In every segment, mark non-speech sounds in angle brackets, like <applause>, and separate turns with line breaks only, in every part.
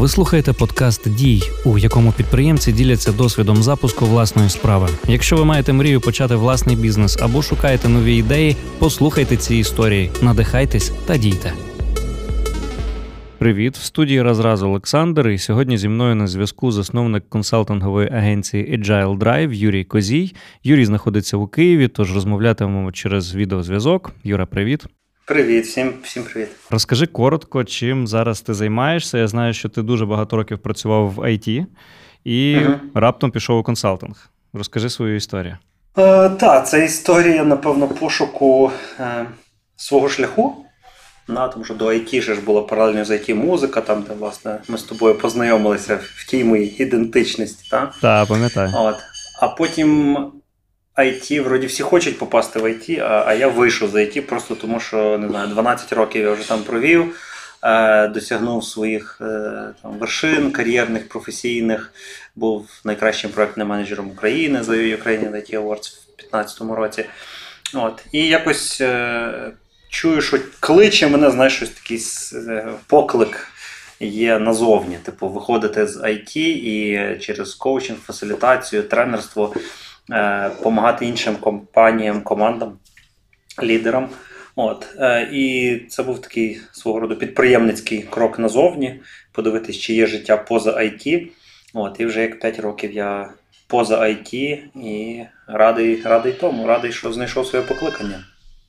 Ви слухаєте подкаст Дій, у якому підприємці діляться досвідом запуску власної справи. Якщо ви маєте мрію почати власний бізнес або шукаєте нові ідеї, послухайте ці історії, надихайтесь та дійте. Привіт, в студії Разраз Олександр. І сьогодні зі мною на зв'язку засновник консалтингової агенції Agile Drive Юрій Козій. Юрій знаходиться у Києві, тож розмовлятимемо через відеозв'язок. Юра, привіт.
Привіт, всім всім привіт.
Розкажи коротко, чим зараз ти займаєшся. Я знаю, що ти дуже багато років працював в IT і угу. раптом пішов у консалтинг. Розкажи свою історію.
Е, Так, це історія, напевно, пошуку е, свого шляху. На, Тому що до IT ж була паралельно з IT музика, там, де власне ми з тобою познайомилися в тій моїй ідентичності. Так,
Так, пам'ятаю.
От. А потім IT, вроді всі хочуть попасти в IT, а а я вийшов з IT просто тому, що не знаю, 12 років я вже там провів, е, досягнув своїх е, там, вершин кар'єрних, професійних, був найкращим проектним менеджером України за Ukrainian IT Awards в 2015 році. От. І якось е, чую, що кличе мене, знаєш, щось такий е, поклик. Є назовні, типу, виходити з IT і через коучинг, фасилітацію, тренерство допомагати е, іншим компаніям, командам, лідерам. От. Е, і це був такий свого роду підприємницький крок назовні, подивитись, чи є життя поза IT. От. І вже як 5 років я поза IT і радий, радий тому, радий, що знайшов своє покликання.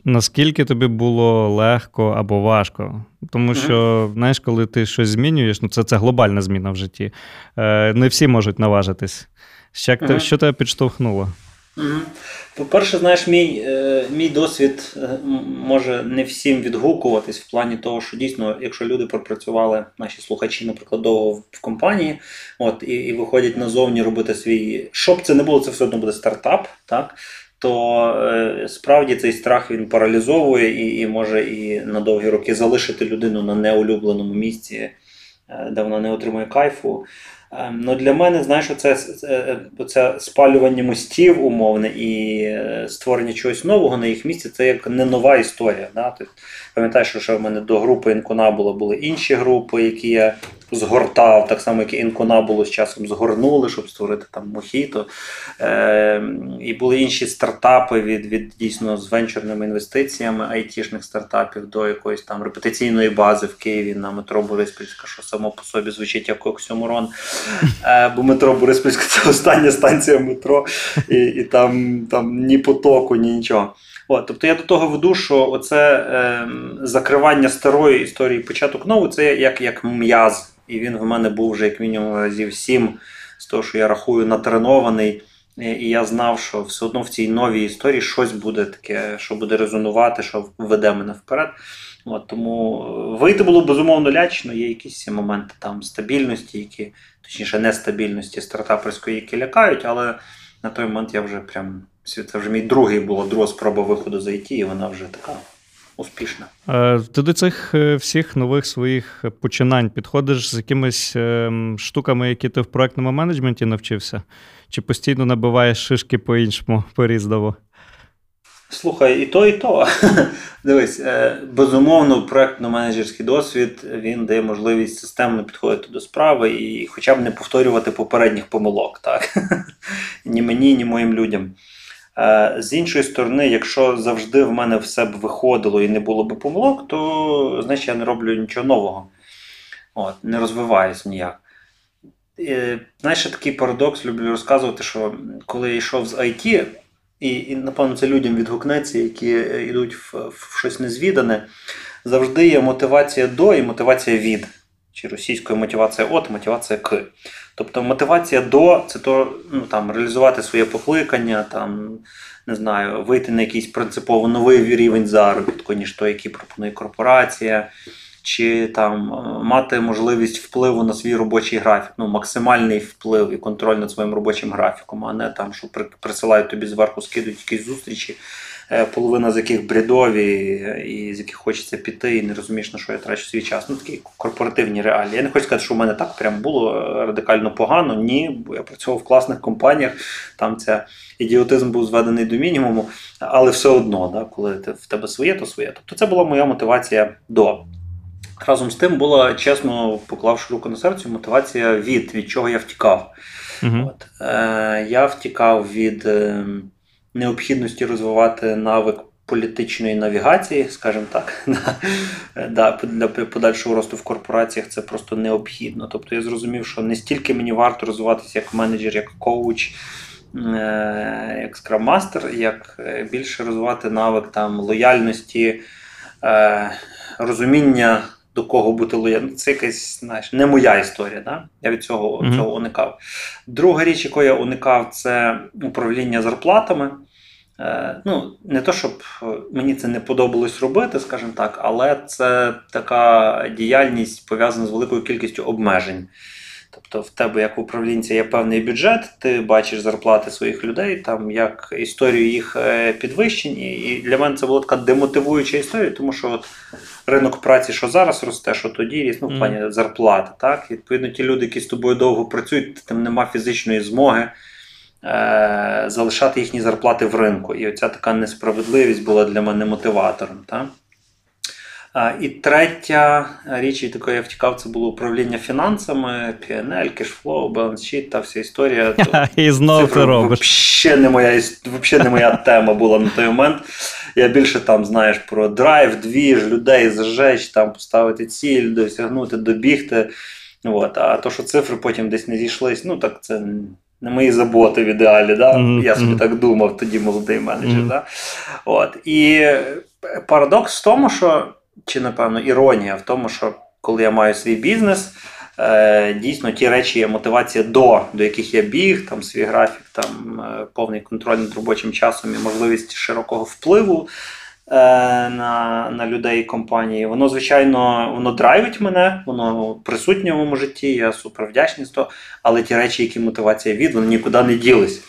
Наскільки тобі було легко або важко? Тому що, mm-hmm. знаєш, коли ти щось змінюєш, ну це це глобальна зміна в житті. Е, Не всі можуть наважитись. Що, mm-hmm. що тебе підштовхнуло?
Mm-hmm. По-перше, знаєш, мій е, мій досвід е, може не всім відгукуватись в плані того, що дійсно, якщо люди пропрацювали, наші слухачі, наприклад, довго в компанії, от і і виходять назовні робити свій, щоб це не було, це все одно буде стартап, так то е, справді цей страх він паралізовує і і може і на довгі роки залишити людину на неулюбленому місці, де вона не отримує кайфу. Е, ну, Для мене, знаєш, це, це, це спалювання мостів умовне і створення чогось нового на їх місці це як не нова історія. Да? Ти пам'ятаєш, що в мене до групи Інконабула були інші групи, які я згортав, так само, як і інконабулу з часом згорнули, щоб створити там мохіто. Е, І були інші стартапи від від дійсно з венчурними інвестиціями айтішних стартапів до якоїсь там репетиційної бази в Києві на метро Бориспільська, що само по собі звучить як оксюморон. Е, Бо метро Бориспільська це остання станція метро, і і там, там ні потоку, ні нічого. От, Тобто я до того веду, що оце е, закривання старої історії, початок нової, це як як м'яз. І він в мене був вже як мінімум разів сім з того, що я рахую натренований. І я знав, що все одно в цій новій історії щось буде таке, що буде резонувати, що введе мене вперед. От, Тому вийти було безумовно лячно, є якісь моменти там стабільності, які, точніше, нестабільності стартаперської, які лякають, але на той момент я вже прям це вже мій другий була друга спроба виходу з IT, і вона вже така успішна.
Е, ти до цих е, всіх нових своїх починань підходиш з якимись штуками, які ти в проектному менеджменті навчився? Чи постійно набиваєш шишки по-іншому по-різново?
Слухай, і то, і то. <laughs> Дивись, е, безумовно, проектно-менеджерський досвід він дає можливість системно підходити до справи і хоча б не повторювати попередніх помилок, так? <laughs> ні мені, ні моїм людям. Е, з іншої сторони, якщо завжди в мене все б виходило і не було б помилок, то значить я не роблю нічого нового. От, Не розвиваюсь ніяк. Знаєш, такий парадокс люблю розказувати, що коли я йшов з IT, і, і напевно, це людям відгукнеться, які йдуть в, в щось незвідане, завжди є мотивація до і мотивація від. Чи російською мотивація от, мотивація к. Тобто мотивація до це то ну, там, реалізувати своє покликання, там, не знаю, вийти на якийсь принципово новий рівень заробітку, ніж той, який пропонує корпорація, чи там мати можливість впливу на свій робочий графік, ну, максимальний вплив і контроль над своїм робочим графіком, а не там, що присилають тобі зверху, скидують якісь зустрічі. Е, половина з яких бредові, і з яких хочеться піти, і не розумієш, на що я трачу свій час. Ну такі корпоративні реалії. Я не хочу сказати, що в мене так прям було радикально погано. Ні, бо я працював в класних компаніях, там ця ідіотизм був зведений до мінімуму, але все одно, да, коли в тебе своє, то своє. Тобто це була моя мотивація до. Разом з тим була, чесно, поклавши руку на серце, мотивація від, від чого я втікав.
Угу.
От. Е, Я втікав від е, необхідності розвивати навик політичної навігації, скажімо так, <laughs> да, для подальшого росту в корпораціях це просто необхідно. Тобто я зрозумів, що не стільки мені варто розвиватися як менеджер, як коуч. Е, як скраммастер, як е, більше розвивати навик там лояльності, е, розуміння до кого бути лояльним. Це якась знаєш, не моя історія. Да? Я від цього mm-hmm. цього уникав. Друга річ, яку я уникав, це управління зарплатами. Е, ну, Не то, щоб мені це не подобалось робити, скажімо так, але це така діяльність пов'язана з великою кількістю обмежень. Тобто в тебе, як управлінця, є певний бюджет, ти бачиш зарплати своїх людей, там як історію їх е, підвищень. І для мене це була така демотивуюча історія, тому що от ринок праці, що зараз росте, що тоді ну, в плані зарплати. Так? відповідно, ті люди, які з тобою довго працюють, там нема фізичної змоги е- залишати їхні зарплати в ринку. І оця така несправедливість була для мене мотиватором. Так? І третя річ, від якої я втікав, це було управління фінансами, PNL, кешфлоу, балансшіт та вся історія. <laughs>
І знову ти робиш.
Взагалі не моя не моя тема була на той момент. Я більше там знаєш про драйв, двіж, людей зажечь, там поставити ціль, досягнути, добігти. От. А то, що цифри потім десь не зійшлись, ну так це не мої заботи в ідеалі. Да? Mm-hmm. Я собі так думав, тоді молодий менеджер. Mm-hmm. Да? От. І парадокс в тому, що чи, напевно, іронія в тому, що коли я маю свій бізнес, е, дійсно ті речі, є мотивація до, до яких я біг, там свій графік, там е, повний контроль над робочим часом і можливість широкого впливу е, на на людей компанії, воно, звичайно, воно драйвить мене, воно присутнє в моєму житті, я супер вдячний за то, але ті речі, які мотивація від, вони нікуди не ділись.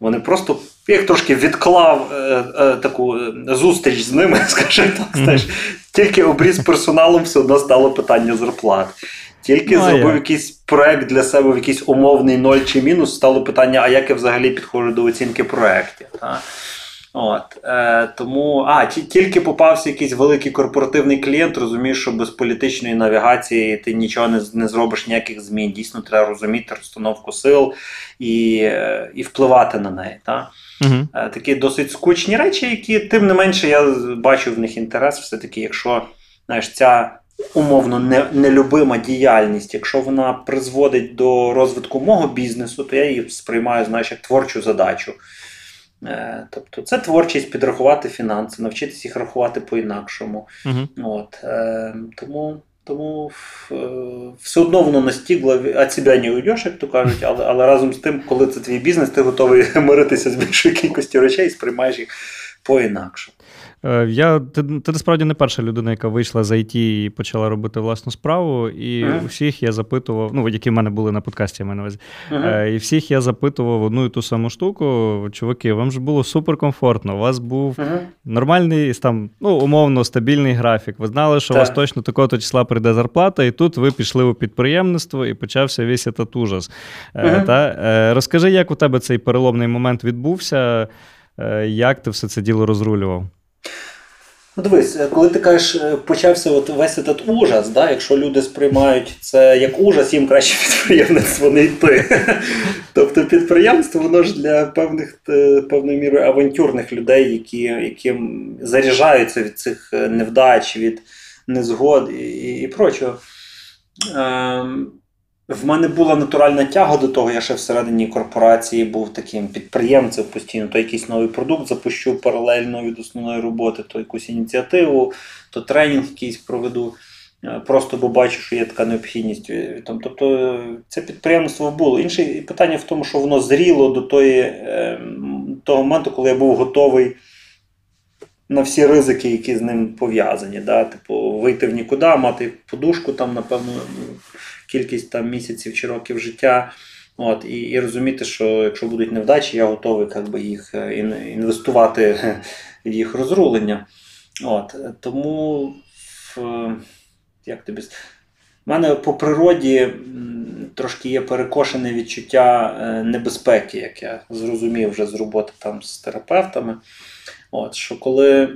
Вони просто я їх трошки відклав е, е, таку е, зустріч з ними, <laughs> скажімо так. знаєш. Тільки обріз персоналом все одно стало питання зарплат. Тільки ну, зробив я. якийсь проект для себе в якийсь умовний ноль чи мінус, стало питання, а як я взагалі підходжу до оцінки проєктів. От, е, Тому а, тільки попався якийсь великий корпоративний клієнт, розумієш, що без політичної навігації ти нічого не не зробиш, ніяких змін. Дійсно, треба розуміти розстановку сил і е, і впливати на неї. Та? Угу. Е, такі досить скучні речі, які, тим не менше, я бачу в них інтерес, все-таки, якщо знаєш, ця умовно не, нелюбима діяльність, якщо вона призводить до розвитку мого бізнесу, то я її сприймаю знаєш, як творчу задачу. Е, тобто це творчість підрахувати фінанси, навчитися їх рахувати по-інакшому. Угу. От, е, Тому тому е, все одно воно настігло, а себе не уйдеш, як то кажуть, але але разом з тим, коли це твій бізнес, ти готовий <laughs> миритися з більшою кількістю речей і сприймаєш їх по-інакшому.
Е, я, Ти ти насправді не перша людина, яка вийшла з IT і почала робити власну справу. І uh-huh. всіх я запитував, ну, які в мене були на подкасті, я маю uh-huh. і всіх я запитував одну і ту саму штуку. Чуваки, вам ж було суперкомфортно. У вас був uh-huh. нормальний, там, ну, умовно, стабільний графік. Ви знали, що у вас точно такого числа прийде зарплата, і тут ви пішли у підприємництво і почався весь этот ужас. Та? Розкажи, як у тебе цей переломний момент відбувся, як ти все це діло розрулював?
Ну, дивись, е, коли ти кажеш, е, почався от весь этот ужас, да, якщо люди сприймають це як ужас, їм краще <laughs> підприємництво не йти. <laughs> Тобто підприємство, воно ж для певних е, певною мірою авантюрних людей, які які заряджаються від цих невдач, від незгод і і, прочого. Ем, в мене була натуральна тяга до того, я ще всередині корпорації був таким підприємцем постійно, то якийсь новий продукт запущу паралельно від основної роботи, то якусь ініціативу, то тренінг якийсь проведу. Е, просто бо бачу, що є така необхідність. Е, тобто це підприємство було. Інше питання в тому, що воно зріло до тої, ем, того моменту, коли я був готовий на всі ризики, які з ним пов'язані. Да? Типу, вийти в нікуди, мати подушку, там, напевно, кількість там, місяців чи років життя. От, І і розуміти, що якщо будуть невдачі, я готовий як би, їх е, інвестувати <laughs> в їх розрулення. От, Тому як тобі У мене по природі трошки є перекошене відчуття е, небезпеки, як я зрозумів вже з роботи там з терапевтами. От, Що коли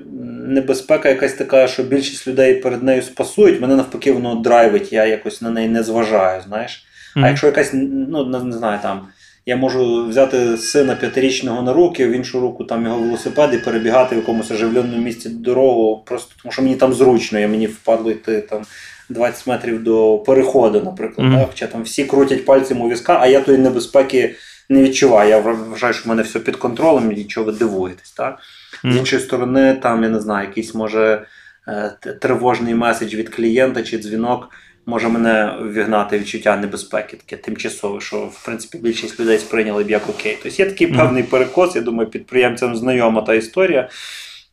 небезпека якась така, що більшість людей перед нею спасують, мене навпаки воно драйвить, я якось на неї не зважаю. знаєш. Mm-hmm. А якщо якась, ну не, знаю, там, я можу взяти сина п'ятирічного на руки, в іншу руку там його велосипед і перебігати в якомусь оживленому місці дорогу, просто тому що мені там зручно, я мені впадло йти там 20 метрів до переходу, наприклад. Mm-hmm. Так? Хоча там всі крутять пальцем у візка, а я тої небезпеки не відчуваю. Я вважаю, що в мене все під контролем, і чого ви дивуєтесь. Так? Mm-hmm. З іншої сторони, там, я не знаю, якийсь може е, тривожний меседж від клієнта чи дзвінок. Може мене вігнати відчуття небезпеки, таке тимчасове, що в принципі більшість людей сприйняли б як окей. Тобто є такий певний перекос, я думаю, підприємцям знайома та історія.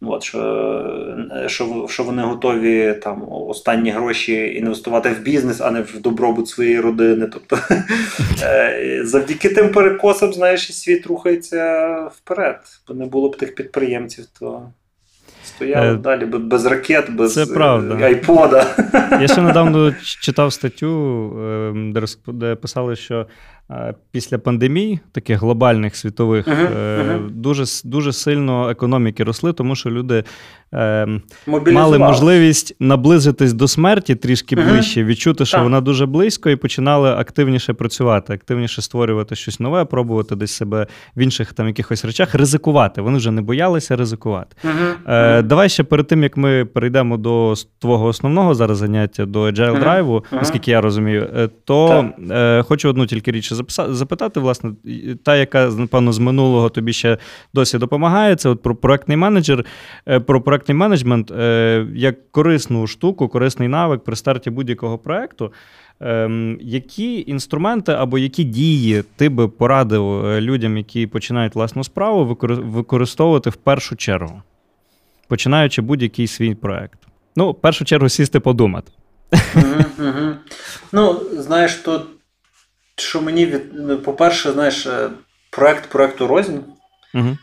От, що що, що вони готові там останні гроші інвестувати в бізнес, а не в добробут своєї родини. Тобто <laughs> е, завдяки тим перекосам, знаєш, і світ рухається вперед. Бо не було б тих підприємців, то стояли е, далі без ракет, без
це правда.
айпода.
Я ще <laughs> недавно читав статтю, ем, де писали, що Е, після пандемій, таких глобальних світових, uh-huh, uh-huh. дуже дуже сильно економіки росли, тому що люди е, мали можливість наблизитись до смерті трішки uh-huh. ближче, відчути, що так. вона дуже близько, і починали активніше працювати, активніше створювати щось нове, пробувати десь себе в інших там якихось речах, ризикувати. Вони вже не боялися ризикувати. Е, Давай ще перед тим, як ми перейдемо до твого основного зараз заняття, до Agile Drive, наскільки я розумію, е, то е, хочу одну тільки річ запитати, власне, та, яка, напевно, з минулого тобі ще досі допомагає, це от про проектний менеджер, е, про проектний менеджмент е, як корисну штуку, корисний навик при старті будь-якого проекту. Ем, які інструменти або які дії ти би порадив е, людям, які починають власну справу, використовувати в першу чергу, починаючи будь-який свій проект? Ну, в першу чергу, сісти подумати.
Ну, знаєш, тут що мені від ну, по-перше, знаєш, е, проект проекту рознь. Угу.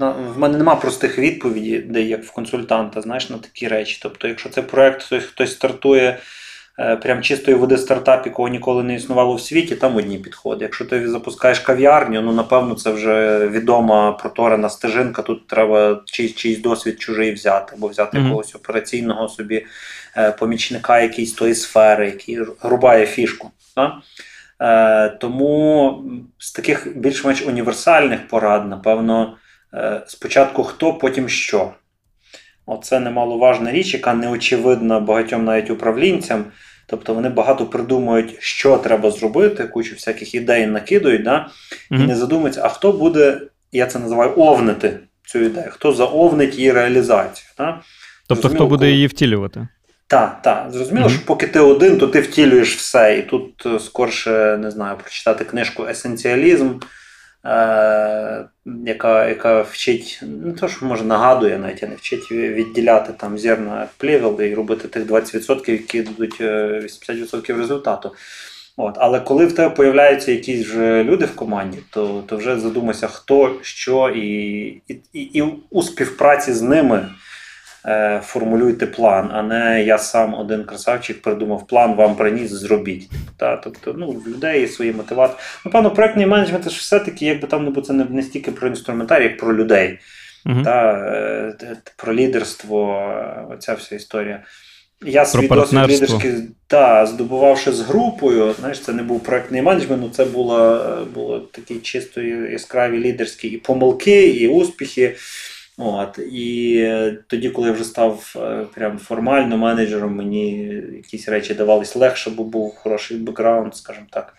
Ну, в мене нема простих відповідей, де як в консультанта, знаєш, на такі речі. Тобто, якщо це проект, хтось, хтось стартує прям чистої води стартап, якого ніколи не існувало в світі, там одні підходи. Якщо ти запускаєш кав'ярню, ну напевно, це вже відома проторена стежинка. Тут треба чий, чийсь досвід чужий взяти, або взяти угу. якогось операційного собі е, помічника якийсь тої сфери, який рубає фішку. Так? Е, Тому з таких більш-менш універсальних порад, напевно, е, спочатку хто, потім що. Оце немаловажна річ, яка неочевидна багатьом навіть управлінцям. Тобто вони багато придумують, що треба зробити, кучу всяких ідей накидують, да? Mm-hmm. і не задумуються, а хто буде, я це називаю овнити цю ідею, хто заовнить її реалізацію. Да?
Тобто, хто буде її втілювати?
Так, так. Зрозуміло, mm-hmm. що поки ти один, то ти втілюєш все. І тут е, скорше не знаю, прочитати книжку Есенціалізм, е- яка яка вчить, не то, що може нагадує, навіть а не вчить відділяти там зерна плівел і робити тих 20%, які дадуть 80% е, результату. От. Але коли в тебе появляються якісь вже люди в команді, то то вже задумайся, хто, що, і, і, і, і у співпраці з ними. Е, формулюйте план, а не я сам один красавчик придумав план, вам приніс, зробіть. Та, тобто, ну, в людей є свої мотивації. Напевно, проектний менеджмент це ж все-таки, якби там не було, це не, не стільки про інструментарій, як про людей, uh та, е, про лідерство, оця вся історія. Я про свій досвід лідерський та, здобувавши з групою, знаєш, це не був проектний менеджмент, ну це було, було такі чисто яскраві лідерські і помилки, і успіхи. От, І тоді, коли я вже став е, прям формально менеджером, мені якісь речі давались легше, бо був хороший бекграунд, скажімо так,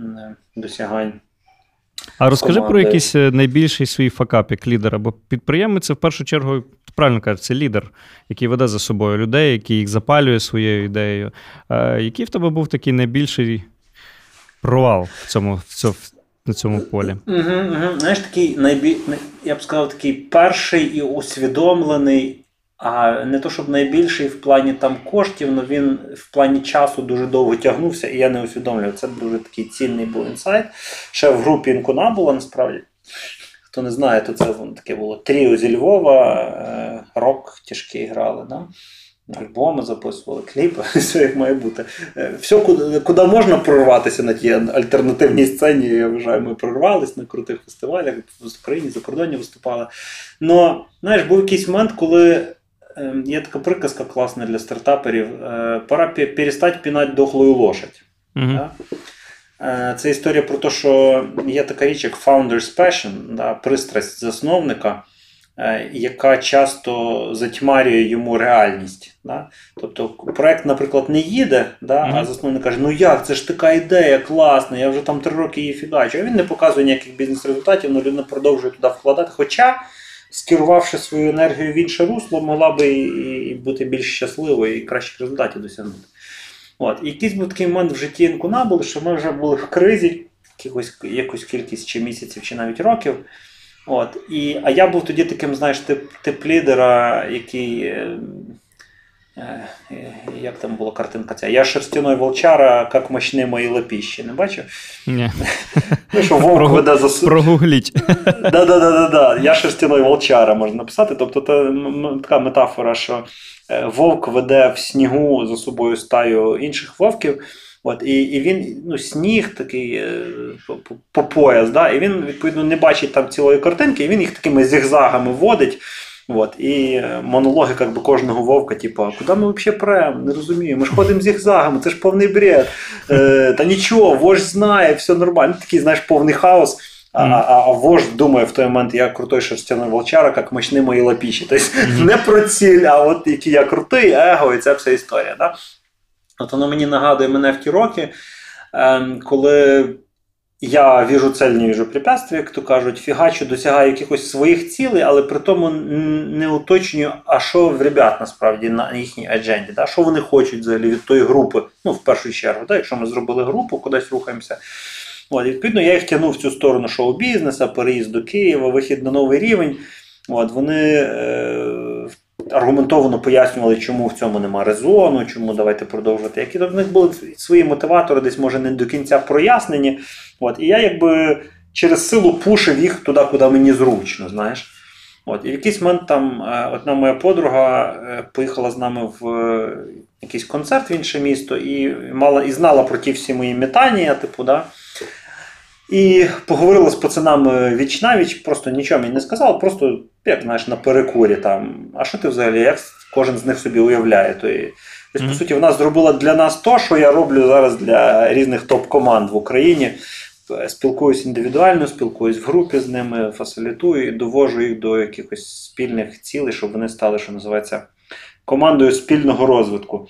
е, досягань.
А розкажи команди. про якийсь е, найбільший свій факап як лідера, бо підприємець це в першу чергу, правильно кажеш, це лідер, який веде за собою людей, який їх запалює своєю ідеєю. Який в тебе був такий найбільший провал в цьому, в цьому, на цьому полі.
Угу, угу. Знаєш, такий найбіль... я б сказав, такий перший і усвідомлений, а не то, щоб найбільший в плані там коштів, але він в плані часу дуже довго тягнувся, і я не усвідомлював. Це дуже такий цінний був інсайт. Ще в групі Інкуна була насправді. Хто не знає, то це воно таке було тріо зі Львова, е, рок тяжкий грали. Да? Альбоми записували, кліпи, <laughs> все як має бути. Е, все, куди, куди можна прорватися на тій альтернативній сцені, я вважаю, ми прорвались на крутих фестивалях, в Україні, за кордоні виступали. Но, знаєш, був якийсь момент, коли. Ем, є така приказка класна для стартаперів. Е, пора перестати пінати дохлою лошадь.
Угу.
Да? Е, це історія про те, що є така річ, як Founder's Passion, да, пристрасть засновника, е, яка часто затьмарює йому реальність. Да? Тобто проект, наприклад, не їде, да, а засновник каже: Ну як, це ж така ідея, класна, я вже там три роки її фігачу. А він не показує ніяких бізнес-результатів, але людина продовжує туди вкладати. Хоча, скерувавши свою енергію в інше русло, могла би і бути більш щасливою і кращих результатів досягнути. От. І якийсь був такий момент в житті Інкуна були, що ми вже були в кризі, якусь кількість чи місяців, чи навіть років. От. І, А я був тоді таким, знаєш, тип, тип лідера, який. Е, е, як там була картинка ця? Я шерстяной волчара, як мощні мої лапіщі. Не бачив?
Ні.
Ну, що вовк веде за
Прогугліть.
Да-да-да. Я шерстяной волчара можна написати. Тобто це така метафора, що Е, вовк веде в снігу за собою стаю інших вовків. От, І і він ну, сніг такий е, по, по пояс, да, і він, відповідно, не бачить там цілої картинки, і він їх такими зігзагами водить. От, І е, монологи как би, кожного вовка, типу, куди ми взагалі прем? Не розумію. Ми ж ходимо зігзагами, це ж повний бред. Е, Та нічого, вождь знає, все нормально. Такий, знаєш, повний хаос. А, а, а вождь думає в той момент, я крутой шерстяной волчара, як мощні мої лапіші. Тобто не про ціль, а от який я крутий, его, і це вся історія. Да? От воно мені нагадує мене в ті роки, ем, коли я віжу цель, не віжу препятствия, як то кажуть, фігачу досягаю якихось своїх цілей, але при тому не уточнюю, а що в ребят насправді на їхній адженді, да? що вони хочуть взагалі від тої групи, ну, в першу чергу, да? якщо ми зробили групу, кудись рухаємося. От, Відповідно, я їх тягнув в цю сторону шоу-бізнесу, переїзд до Києва, вихід на новий рівень. От, Вони е, аргументовано пояснювали, чому в цьому немає резону, чому давайте продовжувати. Які в них були свої мотиватори, десь може не до кінця прояснені. От, І я якби через силу пушив їх туди, куди мені зручно. знаєш. От, І в якийсь момент там е, одна моя подруга е, поїхала з нами в е, якийсь концерт в інше місто і мала і знала про ті всі мої метання, типу, да. І поговорила з пацанами віч навіч, просто нічого мені не сказала, просто як знаєш, на перекурі там. А що ти взагалі? Як кожен з них собі уявляє? То і, Тобто, mm-hmm. по суті, вона зробила для нас то, що я роблю зараз для різних топ-команд в Україні. Спілкуюсь індивідуально, спілкуюсь в групі з ними, фасилітую і довожу їх до якихось спільних цілей, щоб вони стали, що називається, командою спільного розвитку.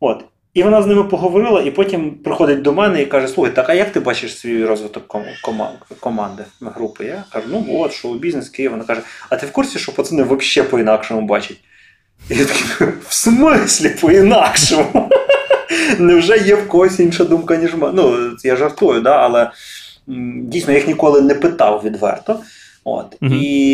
От. І вона з ними поговорила, і потім приходить до мене і каже: Слухай, так а як ти бачиш свій розвиток команд, команди групи? Я кажу, ну от, шоу бізнес Київ. Вона каже: А ти в курсі, що пацани взагалі по-інакшому бачать? І я такий, в смислі по-інакшому? <laughs> Невже є в когось інша думка, ніж мене? Ну, я жартую, да, але дійсно я їх ніколи не питав відверто. От. Mm-hmm. І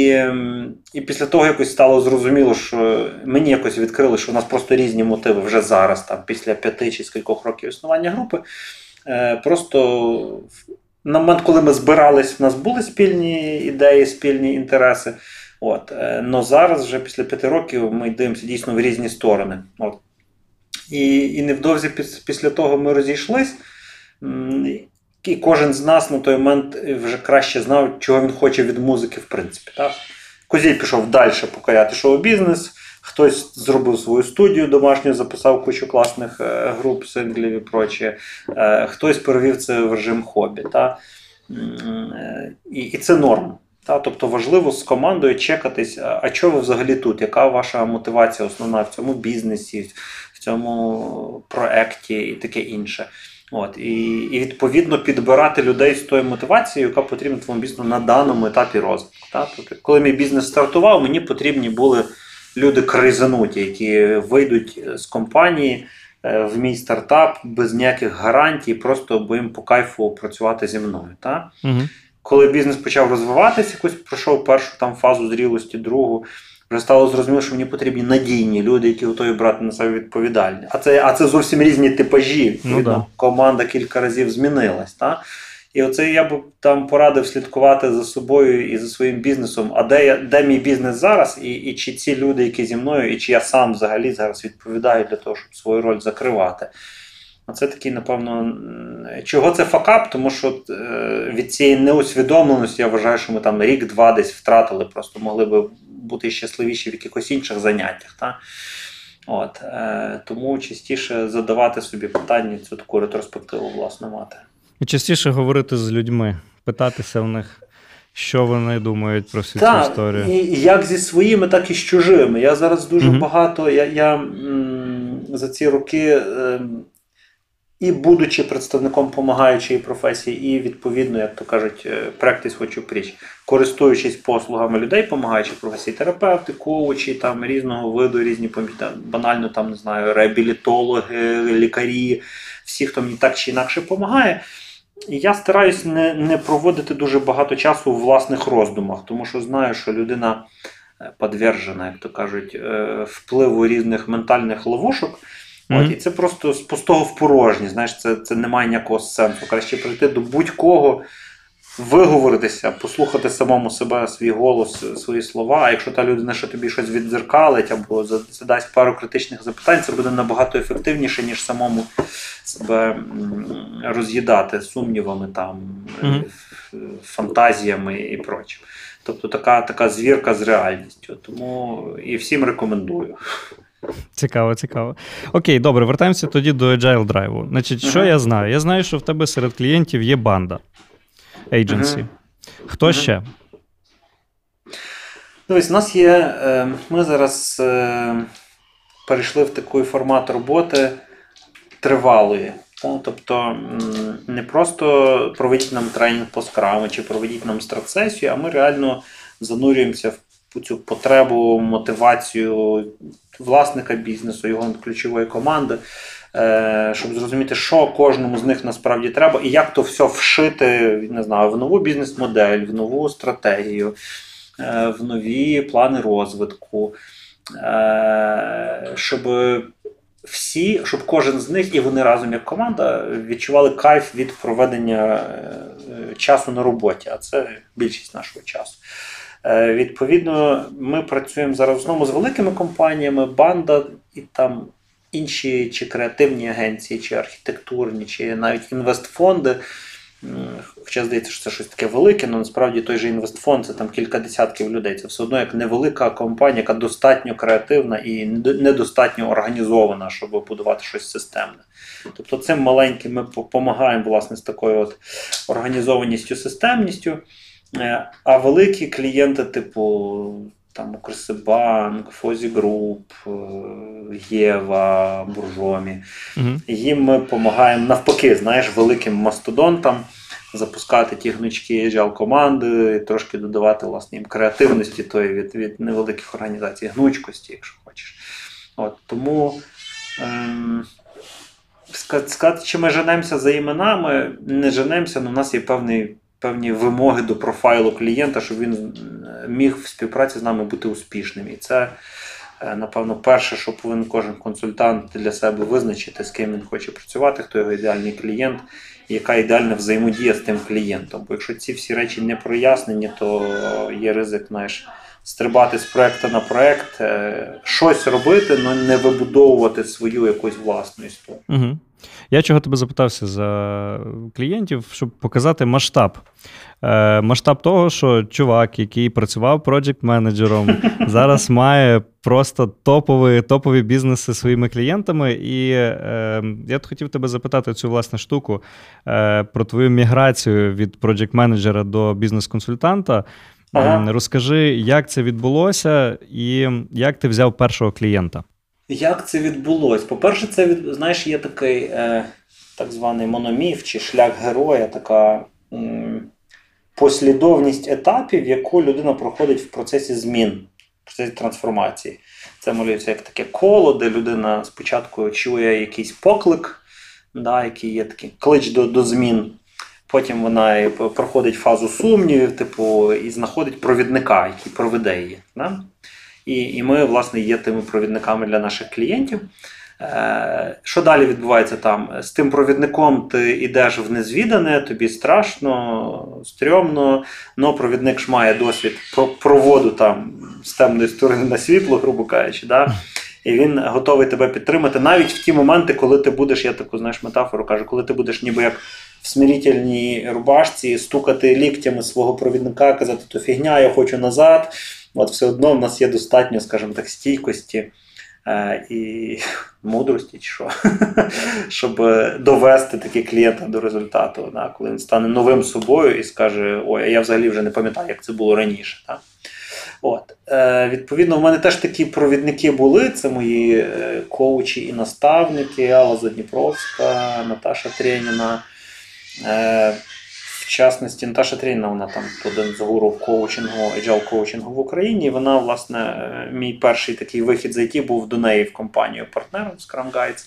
і після того якось стало зрозуміло, що мені якось відкрили, що у нас просто різні мотиви вже зараз, там, після п'яти чи скількох років існування групи. Е, Просто на момент, коли ми збирались, в нас були спільні ідеї, спільні інтереси. От. Е, Но зараз, вже після п'яти років, ми дивимося дійсно в різні сторони. От. І і невдовзі після того ми розійшлись. І кожен з нас на той момент вже краще знав, чого він хоче від музики, в принципі. Так? Козій пішов далі покоряти шоу-бізнес, хтось зробив свою студію домашню, записав кучу класних е, груп, синглів і проче. Е, хтось перевів це в режим хобі. Та? Е, і, і це норм. Та? Тобто важливо з командою чекатись, а чого ви взагалі тут? Яка ваша мотивація основна в цьому бізнесі, в цьому проекті і таке інше. От, І і відповідно підбирати людей з тою мотивацією, яка потрібна твоєму бізнесу на даному етапі розвитку. Так? Тобто, коли мій бізнес стартував, мені потрібні були люди кризануті, які вийдуть з компанії е, в мій стартап без ніяких гарантій, просто бо їм по кайфу працювати зі мною. Так? Угу. Коли бізнес почав розвиватися, якось пройшов першу там фазу зрілості, другу. Вже стало зрозуміло, що мені потрібні надійні люди, які готові брати на себе відповідальність. А це а це зовсім різні типажі. Ну, да. Команда кілька разів змінилась. Та? І оце я б там порадив слідкувати за собою і за своїм бізнесом. А де я, де мій бізнес зараз, і і чи ці люди, які зі мною, і чи я сам взагалі зараз відповідаю для того, щоб свою роль закривати. Оце такий, напевно, чого це факап, тому що е, від цієї неусвідомленості я вважаю, що ми там рік-два десь втратили, просто могли би бути щасливіші в якихось інших заняттях. Та? От, е, Тому частіше задавати собі питання, цю таку ретроспективу, власне, мати.
І частіше говорити з людьми, питатися в них, що вони думають про всю
так,
цю історію.
І як зі своїми, так і з чужими. Я зараз дуже mm багато. Я я м, за ці роки. Е, і будучи представником допомагаючої професії, і відповідно, як то кажуть, е, practice what you preach, користуючись послугами людей, допомагаючи професії, терапевти, коучі, там різного виду, різні банально там не знаю, реабілітологи, лікарі, всі, хто мені так чи інакше допомагає. Я стараюсь не не проводити дуже багато часу в власних роздумах, тому що знаю, що людина е, подвержена, як то кажуть, е, впливу різних ментальних ловушок. Mm-hmm. От, І це просто з пустого в порожні. Знаєш, це це не має ніякого сенсу. Краще прийти до будь-кого, виговоритися, послухати самому себе, свій голос, свої слова. А якщо та людина ще тобі щось віддзеркалить або задасть пару критичних запитань, це буде набагато ефективніше, ніж самому себе роз'їдати сумнівами, там, mm-hmm. фантазіями і прочим. Тобто така така звірка з реальністю. Тому і всім рекомендую.
Цікаво, цікаво. Окей, добре, вертаємося тоді до Agile Drive. Значить, що uh-huh. я знаю? Я знаю, що в тебе серед клієнтів є банда agency. Uh-huh. Хто uh-huh. ще?
Ось у нас є. Е, ми зараз е, перейшли в такий формат роботи тривалої. Тобто не просто проведіть нам тренінг по скраму чи проведіть нам стратсесію, а ми реально занурюємося в цю потребу, мотивацію власника бізнесу, його ключової команди, е, щоб зрозуміти, що кожному з них насправді треба, і як то все вшити не знаю, в нову бізнес-модель, в нову стратегію, е, в нові плани розвитку, е, щоб всі, щоб кожен з них і вони разом як команда відчували кайф від проведення часу на роботі, а це більшість нашого часу. Е, відповідно, ми працюємо зараз в з великими компаніями, банда і там інші чи креативні агенції, чи архітектурні, чи навіть інвестфонди. Хоча здається, що це щось таке велике, але насправді той же інвестфонд це там кілька десятків людей. Це все одно як невелика компанія, яка достатньо креативна і недостатньо організована, щоб будувати щось системне. Тобто цим маленьким ми допомагаємо власне з такою от організованістю, системністю. Е, а великі клієнти, типу там Укрсибанк, Фозі Груп, е, Єва, Буржомі, угу. їм ми допомагаємо навпаки, знаєш, великим мастодонтам запускати ті гнучки agile команди, і трошки додавати власне їм креативності тої від від невеликих організацій, гнучкості, якщо хочеш. От, Тому. Ем, Сказати, чи ми женемося за іменами, не женемося, але у нас є певний певні вимоги до профайлу клієнта, щоб він е, міг в співпраці з нами бути успішним. І це, е, напевно, перше, що повинен кожен консультант для себе визначити, з ким він хоче працювати, хто його ідеальний клієнт, і яка ідеальна взаємодія з тим клієнтом. Бо якщо ці всі речі не прояснені, то є ризик, знаєш. Стрибати з проекту на проект, е, щось робити, але не вибудовувати свою якусь власну історію.
Угу. Я чого тебе запитався за клієнтів, щоб показати масштаб. Е, Масштаб того, що чувак, який працював проджект-менеджером, <laughs> зараз має просто топові топові бізнеси своїми клієнтами. І е, я б хотів тебе запитати цю власну штуку е, про твою міграцію від проджект-менеджера до бізнес-консультанта. Ага. Розкажи, як це відбулося, і як ти взяв першого клієнта.
Як це відбулося? По-перше, це від, знаєш, є такий е, так званий мономіф чи шлях героя, така м, послідовність етапів, яку людина проходить в процесі змін, в процесі трансформації. Це малюється як таке коло, де людина спочатку чує якийсь поклик, да, який є такий клич до, до змін. Потім вона проходить фазу сумнівів, типу, і знаходить провідника, який проведе її. Да? І і ми, власне, є тими провідниками для наших клієнтів. Е, що далі відбувається там? З тим провідником ти йдеш в незвідане, тобі страшно, стрьомно, але провідник ж має досвід проводу там з темної сторони на світло, грубо кажучи. Да? І він готовий тебе підтримати навіть в ті моменти, коли ти будеш, я таку знаєш метафору кажу, коли ти будеш ніби як в смирительній рубашці стукати ліктями свого провідника, казати, то фігня, я хочу назад. От все одно в нас є достатньо, скажімо так, стійкості е, і <laughs> мудрості, чи що, <laughs> щоб довести такі клієнта до результату, да, коли він стане новим собою і скаже: Ой, я взагалі вже не пам'ятаю, як це було раніше. Да. От. Е, Відповідно, в мене теж такі провідники були. Це мої е, коучі і наставники, Алла Задніпровська, Наташа Треніна. Е, в частності, Наташа Тріна, вона там один з гуру коучингу, agile коучингу в Україні. Вона, власне, е, мій перший такий вихід з IT був до неї в компанію партнером Scrum Guides.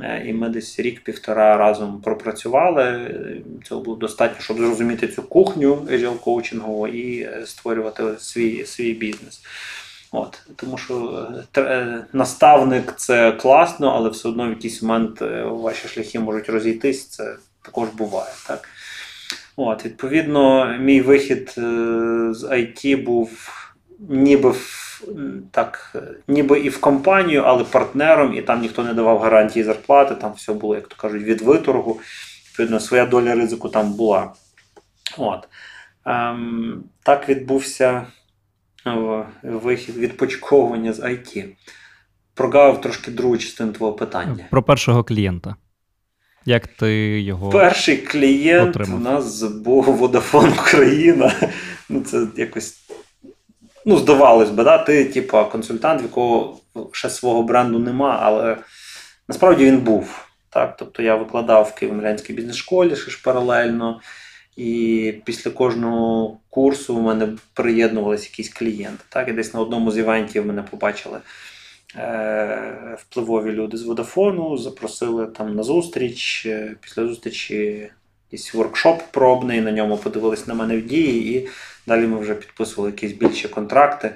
Е, і ми десь рік-півтора разом пропрацювали. Цього було достатньо, щоб зрозуміти цю кухню agile коучингу і створювати свій свій бізнес. От, Тому що наставник це класно, але все одно в якийсь момент ваші шляхи можуть розійтись. Це також буває. так. От, Відповідно, мій вихід е, з IT був ніби в, так, ніби і в компанію, але партнером, і там ніхто не давав гарантії зарплати, там все було, як то кажуть, від виторгу. Відповідно, своя доля ризику там була. От. Ем, Так відбувся вихід відпочковування з IT. Прогавив трошки другу частину твого питання.
Про першого клієнта. Як ти його.
Перший клієнт отримав? у нас був Vodafone Україна. Ну, це якось. Ну, здавалось би, да? ти, типа, консультант, в якого ще свого бренду нема, але насправді він був. Так? Тобто я викладав в Києво-Мілянській бізнес-школі ще ж паралельно. І після кожного курсу у мене приєднувалися якісь клієнти. Так? І десь на одному з івентів мене побачили. Е, впливові люди з Водафону, запросили там на зустріч. Е, після зустрічі якийсь воркшоп пробний, на ньому подивились на мене в дії, і далі ми вже підписували якісь більші контракти.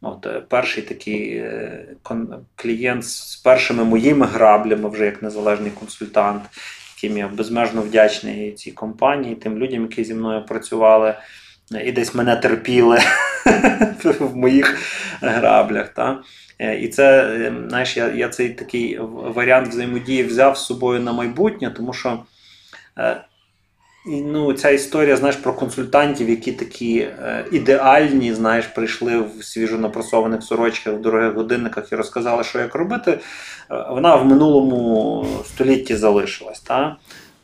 От, е, Перший такий клієнт з першими моїми граблями, вже як незалежний консультант, яким я безмежно вдячний цій компанії, тим людям, які зі мною працювали, і десь мене терпіли <laughs> в моїх граблях. Та? Е, і це, е, знаєш, я я цей такий варіант взаємодії взяв з собою на майбутнє, тому що е, ну, ця історія знаєш, про консультантів, які такі ідеальні, знаєш, прийшли в свіжо напрасованих сорочках, в дорогих годинниках і розказали, що як робити, вона в минулому столітті залишилась. Та?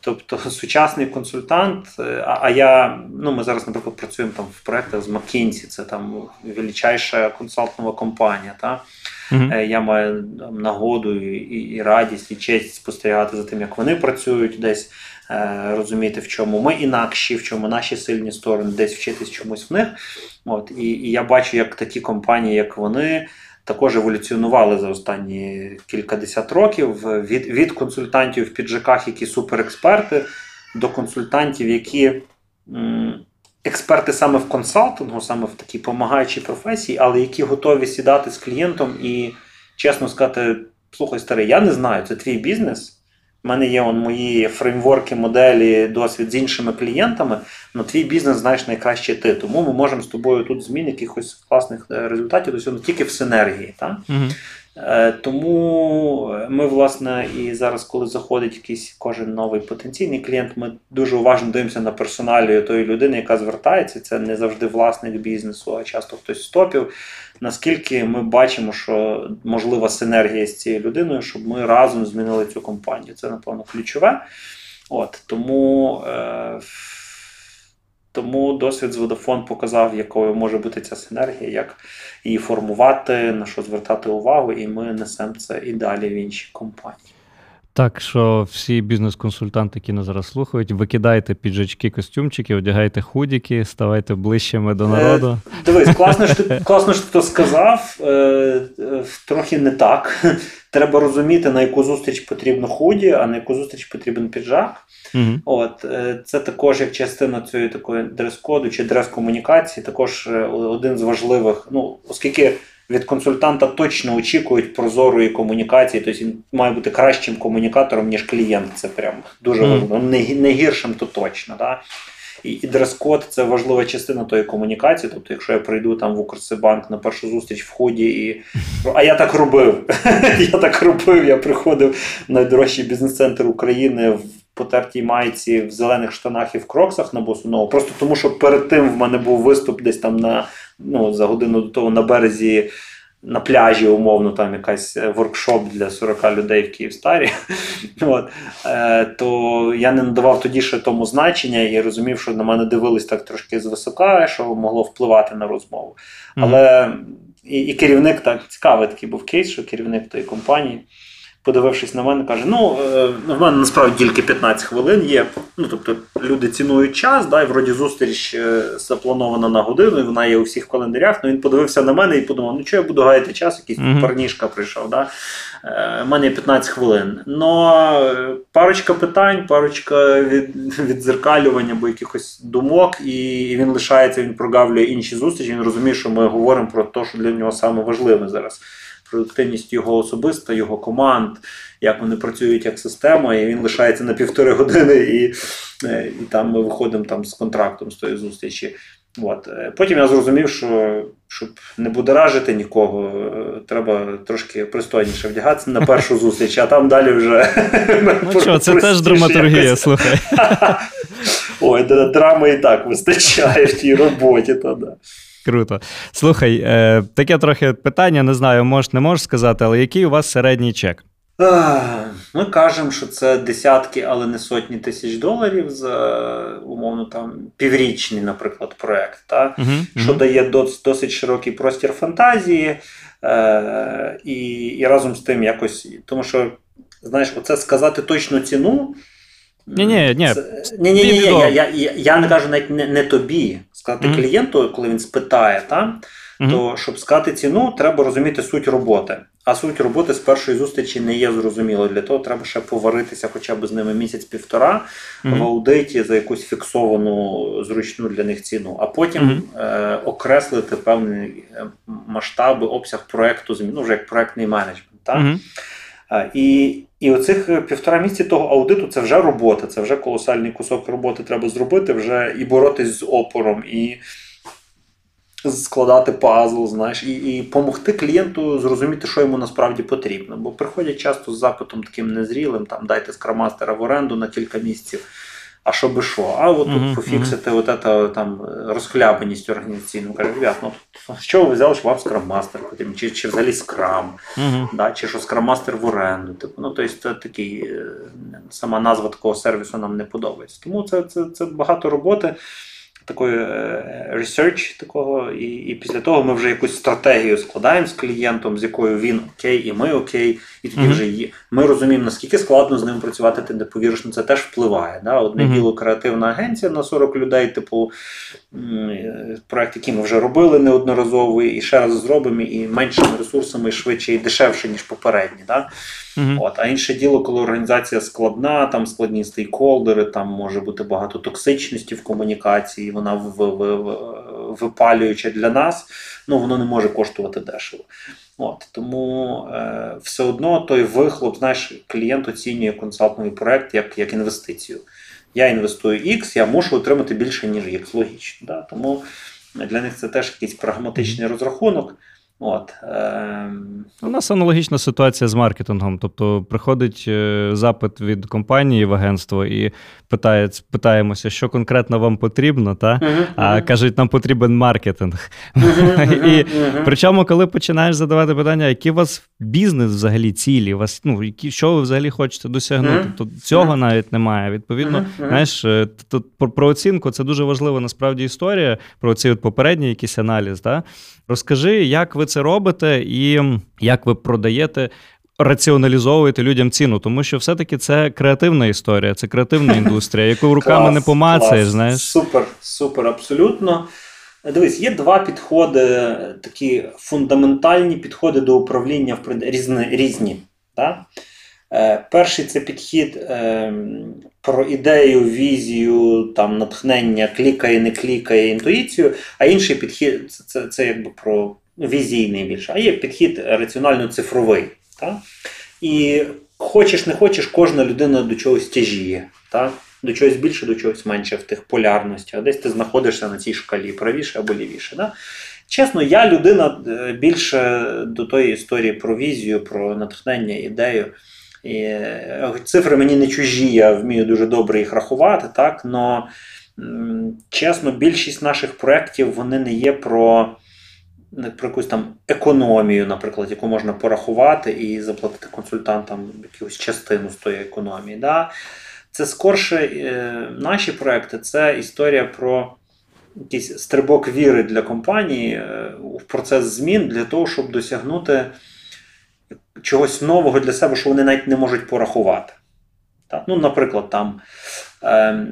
Тобто сучасний консультант, а а я, ну ми зараз, наприклад, працюємо там в проєктах з McKinsey, це там величайша консалтнова компанія. Та? Mm-hmm. Я маю нагоду і, і радість, і честь спостерігати за тим, як вони працюють, десь е, розуміти, в чому ми інакші, в чому наші сильні сторони, десь вчитись чомусь в них. От, І, і я бачу, як такі компанії, як вони. Також еволюціонували за останні кількадесят років від від консультантів в піджаках, які суперексперти, до консультантів, які м, експерти саме в консалтингу, саме в такій помагаючій професії, але які готові сідати з клієнтом і чесно сказати: слухай, старий, я не знаю, це твій бізнес. У мене є он, мої фреймворки, моделі, досвід з іншими клієнтами, але твій бізнес знаєш найкраще ти. Тому ми можемо з тобою тут змін якихось класних е, результатів досягнути тільки в синергії. Так? Угу. Е, тому ми, власне, і зараз, коли заходить якийсь кожен новий потенційний клієнт, ми дуже уважно дивимося на персоналію тої людини, яка звертається. Це не завжди власник бізнесу, а часто хтось з топів. Наскільки ми бачимо, що можлива синергія з цією людиною, щоб ми разом змінили цю компанію. Це, напевно, ключове. От Тому. Е- тому досвід з Vodafone показав, якою може бути ця синергія, як її формувати, на що звертати увагу, і ми несемо це і далі в інші компанії.
Так що всі бізнес-консультанти, які нас зараз слухають, викидайте піджачки, костюмчики, одягайте худіки, ставайте ближчими до е, народу.
Е, дивись, класно, що ти <laughs> класно, що ти сказав. Е, е, трохи не так. <laughs> Треба розуміти, на яку зустріч потрібно худі, а на яку зустріч потрібен піджак. Угу. От, е, Це також як частина цієї такої дрес-коду чи дрес-комунікації, також е, один з важливих, ну, оскільки від консультанта точно очікують прозорої комунікації, тобто він має бути кращим комунікатором, ніж клієнт. Це прям дуже важливо. Mm. Не, не гіршим, то точно. Да? І і дрес-код це важлива частина тої комунікації. Тобто, якщо я прийду там в Укрсибанк на першу зустріч в ході, і <laughs> а я так робив. <laughs> Я так робив. Я приходив в найдорожчий бізнес-центр України в потертій майці, в зелених штанах і в кроксах на босу Просто тому, що перед тим в мене був виступ десь там на ну, за годину до того на березі на пляжі, умовно, там якась е, воркшоп для 40 людей в Київстарі, <laughs> от, е, то я не надавав тоді ще тому значення і розумів, що на мене дивились так трошки звисока, що могло впливати на розмову. Але і, і керівник так цікавий такий був кейс, що керівник тої компанії подивившись на мене, каже: Ну, е, в мене насправді тільки 15 хвилин є. Ну, тобто люди цінують час, да, і вроді зустріч е, запланована на годину, і вона є у всіх календарях. Ну він подивився на мене і подумав, ну що я буду гаяти час, якийсь mm-hmm. парнішка прийшов. Да? У е, мене є 15 хвилин. Но парочка питань, парочка від, відзеркалювання або якихось думок, і він лишається, він прогавлює інші зустрічі. Він розуміє, що ми говоримо про те, що для нього саме важливе зараз продуктивність його особиста, його команд, як вони працюють як система, і він лишається на півтори години, і е, і там ми виходимо там з контрактом з тої зустрічі. От. Потім я зрозумів, що щоб не будоражити нікого, е, треба трошки пристойніше вдягатися на першу <laughs> зустріч, а там далі вже.
Ну <laughs> що, це теж драматургія, слухай. <laughs>
Ой, драми і так вистачає в тій роботі. то да.
Круто. Слухай, е, таке трохи питання, не знаю, можеш, не можеш сказати, але який у вас середній чек?
Ми кажемо, що це десятки, але не сотні тисяч доларів за умовно там піврічний, наприклад, проект, та? Угу, що дає досить широкий простір фантазії, е, і і разом з тим якось. Тому що, знаєш, оце сказати точну ціну.
Ні, ні, ні.
Ні, ні, я, я, я не кажу навіть не, не тобі. Сказати mm-hmm. клієнту, коли він спитає, та, mm-hmm. то щоб сказати ціну, треба розуміти суть роботи. А суть роботи з першої зустрічі не є зрозуміло. Для того треба ще поваритися хоча б з ними місяць-півтора mm-hmm. в аудиті за якусь фіксовану зручну для них ціну, а потім е- окреслити певні е, масштаби, обсяг проекту, ну вже як проектний менеджмент. Та? І і оцих півтора місяці того аудиту це вже робота, це вже колосальний кусок роботи треба зробити, вже і боротись з опором, і складати пазл, знаєш, і і допомогти клієнту зрозуміти, що йому насправді потрібно. Бо приходять часто з запитом таким незрілим, там дайте скрамастера в оренду на кілька місяців а що би що? А от тут пофіксити от это, там розхлябаність організаційну. Каже, ребят, ну що ви взяли, що вам скрам-мастер, потім, чи, чи взагалі скрам, да, чи що скрам-мастер в оренду. Типу, ну, тобто, це такий, е, сама назва такого сервісу нам не подобається. Тому це, це, це багато роботи такої research такого, і і після того ми вже якусь стратегію складаємо з клієнтом, з якою він окей, і ми окей, і тоді mm-hmm. вже є. Ми розуміємо, наскільки складно з ним працювати, ти не повіриш, на це теж впливає. Да? Одне mm-hmm. діло креативна агенція на 40 людей, типу проект, який ми вже робили неодноразово, і ще раз зробимо, і меншими ресурсами, і швидше, і дешевше, ніж попередні. Да? Mm-hmm. От, А інше діло, коли організація складна, там складні стейкхолдери, там може бути багато токсичності в комунікації, вона в, в, в, випалююча для нас, ну воно не може коштувати дешево. От, Тому е, все одно той вихлоп, знаєш, клієнт оцінює консалтинговий проект як як інвестицію. Я інвестую X, я мушу отримати більше, ніж X, логічно. Да? Тому для них це теж якийсь прагматичний розрахунок. От, е...
У нас аналогічна ситуація з маркетингом. Тобто приходить е, запит від компанії в агентство і питає, питаємося, що конкретно вам потрібно, та? Uh-huh, а uh-huh. кажуть, нам потрібен маркетинг. Uh-huh, <laughs> і Причому, коли починаєш задавати питання, які у вас бізнес взагалі цілі, вас, ну, які, що ви взагалі хочете досягнути, то цього навіть немає. Відповідно, знаєш, е, тут про оцінку це дуже важлива насправді історія, про цей попередній якийсь аналіз. Та? Розкажи, як ви це робите і як ви продаєте. Раціоналізовуєте людям ціну, тому що все-таки це креативна історія, це креативна <laughs> індустрія, яку руками клас, не помацаєш. Клас. знаєш.
Супер, супер, абсолютно. Дивись, є два підходи, такі фундаментальні підходи до управління в різні. різні да? Е, перший це підхід е, про ідею, візію, там, натхнення, клікає, не клікає інтуїцію, а інший підхід це, це, це якби про візійний більше, а є підхід раціонально-цифровий. Так? І хочеш не хочеш, кожна людина до чогось тяжіє. Так? До чогось більше, до чогось менше в тих полярностях. Десь ти знаходишся на цій шкалі правіше або лівіше. Да? Чесно, я людина е, більше до тої історії про візію, про натхнення, ідею. І е, Цифри мені не чужі, я вмію дуже добре їх рахувати, так, но чесно, більшість наших проєктів вони не є про про якусь там економію, наприклад, яку можна порахувати і заплатити консультантам якусь частину з тої економії. Да? Це скорше е, наші проекти це історія про якийсь стрибок віри для компанії е, в процес змін для того, щоб досягнути чогось нового для себе, що вони навіть не можуть порахувати. Так? Ну, Наприклад, там е,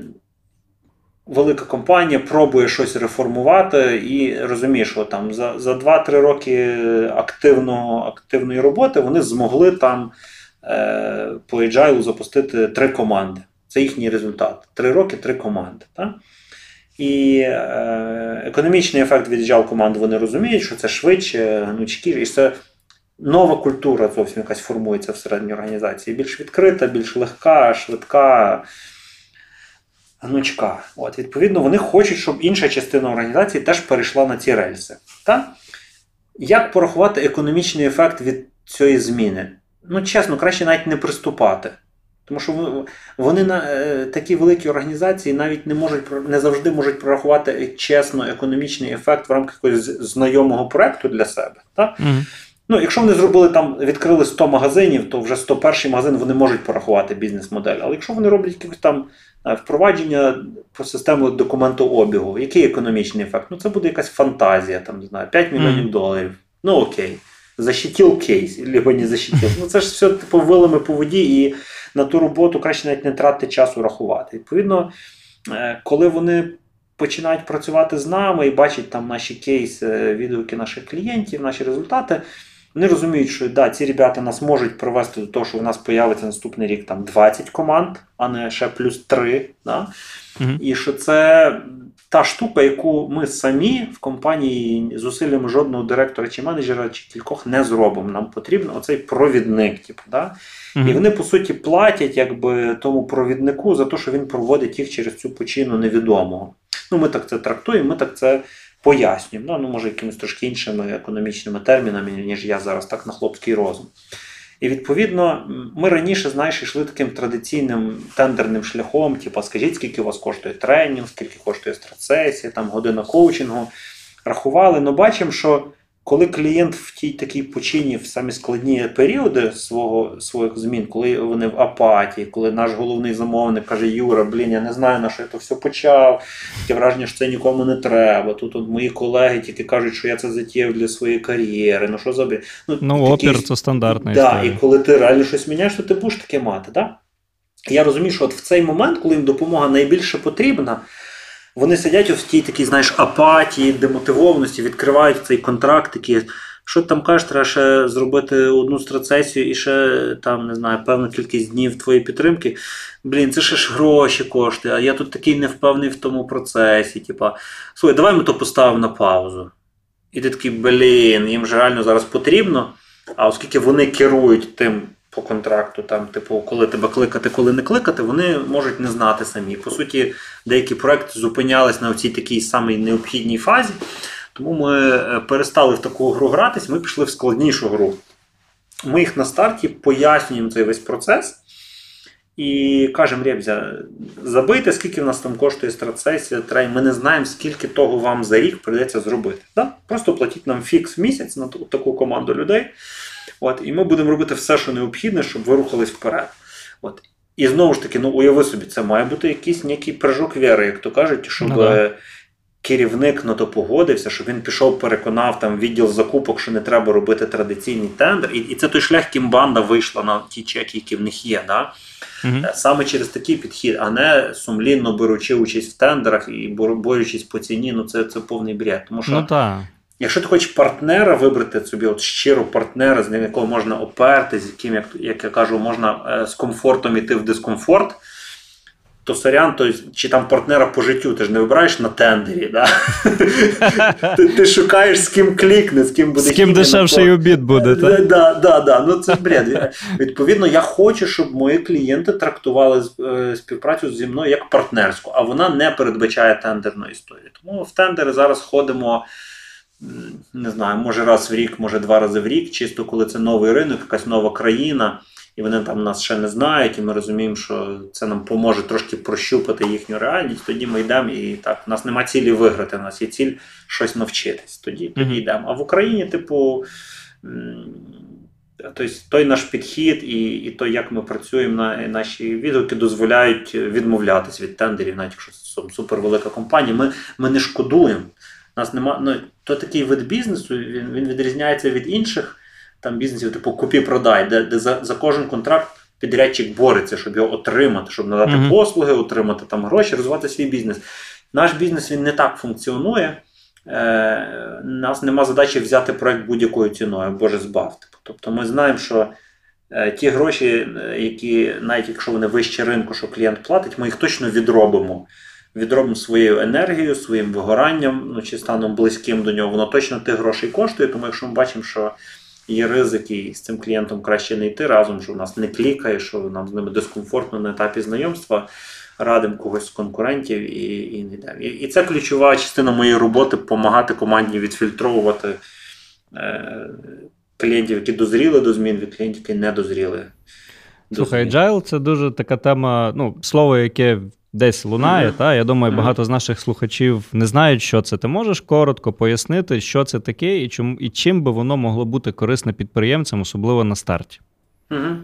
велика компанія пробує щось реформувати і розуміє, що там за за 2-3 роки активно, активної роботи вони змогли там е, по agile запустити три команди. Це їхній результат. Три роки, три команди. Так? І е, економічний ефект від agile команд вони розуміють, що це швидше, гнучкіше, і це нова культура зовсім якась формується всередині організації. Більш відкрита, більш легка, швидка, гнучка. От, Відповідно, вони хочуть, щоб інша частина організації теж перейшла на ці рельси. Так? Як порахувати економічний ефект від цієї зміни? Ну, чесно, краще навіть не приступати. Тому що вони на е, такі великі організації навіть не можуть не завжди можуть прорахувати чесно економічний ефект в рамках якогось знайомого проекту для себе. Так? Mm-hmm. Ну, Якщо вони зробили там, відкрили 100 магазинів, то вже 101 магазин вони можуть порахувати бізнес-модель. Але якщо вони роблять якісь там е, впровадження по систему документообігу, який економічний ефект? Ну, це буде якась фантазія, там, не знаю, 5 мільйонів mm-hmm. доларів. Ну окей. Защитил кейс, либо не защитил. Ну, це ж все типу вилами по воді, і на ту роботу краще навіть не тратити часу рахувати. Відповідно, е, коли вони починають працювати з нами і бачать там наші кейси, відгуки наших клієнтів, наші результати. Вони розуміють, що да, ці ребята нас можуть привести до того, що у нас появиться наступний рік там 20 команд, а не ще плюс 3. Да? Mm-hmm. І що це та штука, яку ми самі в компанії зусиллями жодного директора чи менеджера чи кількох не зробимо. Нам потрібен оцей провідник. Типу, да? Mm-hmm. І вони, по суті, платять якби тому провіднику за те, що він проводить їх через цю почину невідомого. Ну, Ми так це трактуємо, ми так це пояснюємо. Ну, ну може, якимись трошки іншими економічними термінами, ніж я зараз так на хлопський розум. І відповідно, ми раніше, знаєш, йшли таким традиційним тендерним шляхом, типу, скажіть, скільки у вас коштує тренінг, скільки коштує страцесія, там година коучингу. Рахували, але бачимо, що коли клієнт в тій такій почині в самі складні періоди свого своїх змін, коли вони в апатії, коли наш головний замовник каже: Юра, блін, я не знаю, на що я то все почав. Таке враження, що це нікому не треба. Тут от мої колеги тільки кажуть, що я це затіяв для своєї кар'єри. Ну що за
Ну, ну опір це стандартна
да, історія. І коли ти реально щось міняєш, то ти будеш таке мати. Да? Я розумію, що от в цей момент, коли їм допомога найбільше потрібна. Вони сидять в тій такій, знаєш, апатії, демотивованості, відкривають цей контракт, такі, що ти там кажеш, треба ще зробити одну страцесію і ще там, не знаю, певну кількість днів твоєї підтримки. Блін, це ще ж гроші коштує, а я тут такий невпевний в тому процесі. Типа, слухай, давай ми то поставимо на паузу. І ти такий, блін, їм же реально зараз потрібно. А оскільки вони керують тим по контракту, там, типу, коли тебе кликати, коли не кликати, вони можуть не знати самі. По суті, деякі проекти зупинялись на цій такій самій необхідній фазі. Тому ми е, перестали в таку гру гратись, ми пішли в складнішу гру. Ми їх на старті пояснюємо цей весь процес. І кажемо, Ребзя, забийте, скільки в нас там коштує страцесія, трей. Ми не знаємо, скільки того вам за рік прийдеться зробити. Да? Просто платіть нам фікс в місяць на таку команду людей. От, І ми будемо робити все, що необхідне, щоб ви рухались вперед. От. І знову ж таки, ну уяви собі, це має бути якийсь некий прыжок віри, як то кажуть, щоб ну, да. керівник на то погодився, щоб він пішов, переконав там відділ закупок, що не треба робити традиційний тендер. І і це той шлях, ким банда вийшла на ті чеки, які в них є. Да? Угу. Саме через такий підхід, а не сумлінно беручи участь в тендерах і борючись по ціні, ну це це повний бред. Тому що
ну,
Якщо ти хочеш партнера вибрати собі, от щиро партнера, з ним якого можна оперти, з яким, як як я кажу, можна е, з комфортом іти в дискомфорт, то сорян, то, чи там партнера по життю, ти ж не вибираєш на тендері. Да? <laughs> ти, ти шукаєш з ким клікне, з ким буде
З ким дешевший обід буде. так?
Да, да, да. Ну це бред. Відповідно, я хочу, щоб мої клієнти трактували е, співпрацю зі мною як партнерську, а вона не передбачає тендерної історії. Тому в тендери зараз ходимо. Не знаю, може раз в рік, може два рази в рік, чисто коли це новий ринок, якась нова країна і вони там нас ще не знають, і ми розуміємо, що це нам поможе трошки прощупати їхню реальність. Тоді ми йдемо і так. У нас нема цілі виграти, у нас є ціль щось навчитись. Тоді тоді йдемо. А в Україні, типу. Тобто той наш підхід і і то, як ми працюємо, на наші відгуки дозволяють відмовлятись від тендерів, навіть якщо це супервелика компанія. Ми ми не шкодуємо. Нас нема, ну, То такий вид бізнесу він, він відрізняється від інших там бізнесів, типу купі-продай, де де за за кожен контракт підрядчик бореться, щоб його отримати, щоб надати mm-hmm. послуги, отримати там гроші, розвивати свій бізнес. Наш бізнес він не так функціонує. Е, Нас нема задачі взяти проект будь-якою ціною, боже збавте. Тобто ми знаємо, що е, ті гроші, е, які, навіть якщо вони вище ринку, що клієнт платить, ми їх точно відробимо. Відробимо своєю енергією, своїм вигоранням, ну чи станом близьким до нього, воно точно тих грошей коштує. Тому якщо ми бачимо, що є ризики, і з цим клієнтом краще не йти разом, що в нас не клікає, що нам з ними дискомфортно на етапі знайомства. Радимо когось з конкурентів і і не йдемо. І, і це ключова частина моєї роботи допомагати команді відфільтровувати е, клієнтів, які дозріли до змін, від клієнтів, які не дозріли.
Слухай, Agile – це дуже така тема, ну, слово, яке десь лунає. Mm-hmm. Та? Я думаю, багато з наших слухачів не знають, що це. Ти можеш коротко пояснити, що це таке, і чим, і чим би воно могло бути корисне підприємцям, особливо на старті.
Mm-hmm.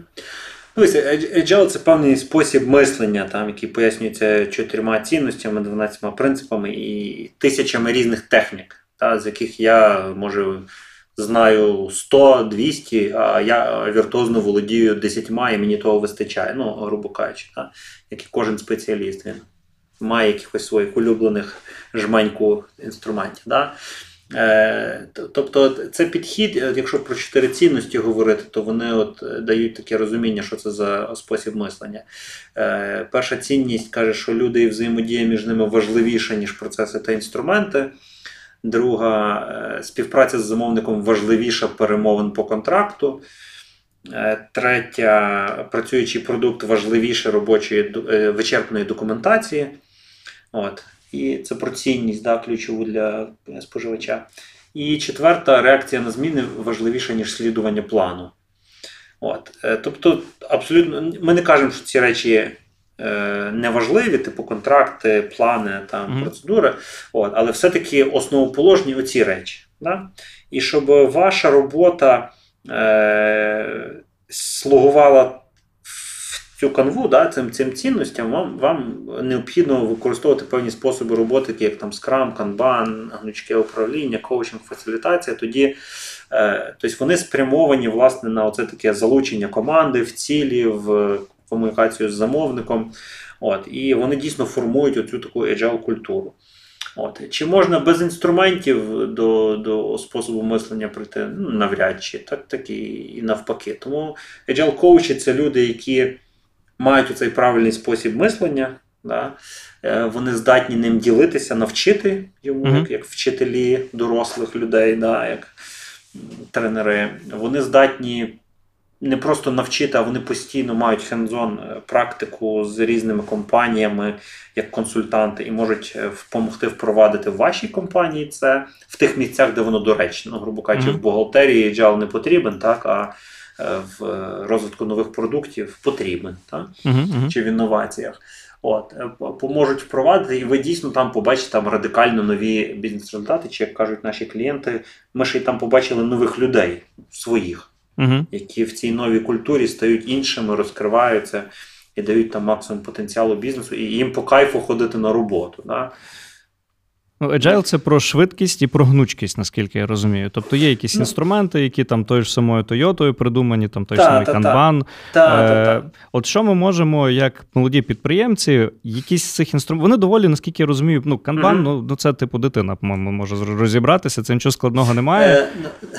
Agile – це певний спосіб мислення, там, який пояснюється чотирма цінностями, 12 принципами і тисячами різних технік, та, з яких я можу знаю 100, 200, а я віртуозно володію 10 і мені того вистачає. Ну, грубо кажучи, так? як і кожен спеціаліст, він має якихось своїх улюблених жменьку інструментів. Е, Тобто це підхід, е, якщо про чотири цінності говорити, то вони от дають таке розуміння, що це за спосіб мислення. Е, Перша цінність каже, що люди і взаємодія між ними важливіша, ніж процеси та інструменти. Друга е, співпраця з замовником важливіша перемовин по контракту. Е, третя працюючий продукт важливіше робочої е, вичерпної документації. От. І це про цінність да, ключову для споживача. І четверта реакція на зміни важливіша, ніж слідування плану. От. Тобто, абсолютно, ми не кажемо, що ці речі неважливі, типу контракти, плани, там, mm-hmm. процедури, От, але все-таки основоположні оці речі. Да? І щоб ваша робота е, слугувала в цю канву, да, цим цим цінностям, вам вам необхідно використовувати певні способи роботи, такі як там Scrum, Kanban, гнучке управління, коучинг, фасилітація. Тоді е, тобто вони спрямовані власне на оце таке залучення команди в цілі. в комунікацію з замовником. От, І вони дійсно формують оцю таку agile культуру. От. Чи можна без інструментів до до способу мислення прийти? Ну, навряд чи, так так і, і навпаки. Тому agile коучі це люди, які мають цей правильний спосіб мислення. Да? Е, вони здатні ним ділитися, навчити йому, mm-hmm. як як вчителі дорослих людей, да? як тренери. Вони здатні не просто навчити, а вони постійно мають хендзон е, практику з різними компаніями як консультанти і можуть допомогти е, впровадити в вашій компанії це в тих місцях, де воно доречно. Ну, грубо кажучи, mm-hmm. в бухгалтерії джал не потрібен, так а е, в розвитку нових продуктів потрібен, так? Mm-hmm. чи в інноваціях. От, Поможуть впровадити, і ви дійсно там побачите там радикально нові бізнес-результати, чи як кажуть наші клієнти, ми ще й там побачили нових людей своїх угу. які в цій новій культурі стають іншими, розкриваються і дають там максимум потенціалу бізнесу, і їм по кайфу ходити на роботу. Да?
Ну, Agile – це про швидкість і про гнучкість, наскільки я розумію. Тобто є якісь ну, інструменти, які там тою ж самою Тойотою придумані, там той та, самий та, Kanban. Та, е, От що ми можемо, як молоді підприємці, якісь з цих інструментів. Вони доволі, наскільки я розумію, ну, Kanban, mm-hmm. ну, ну це типу дитина, по-моєму, може розібратися, це нічого складного немає.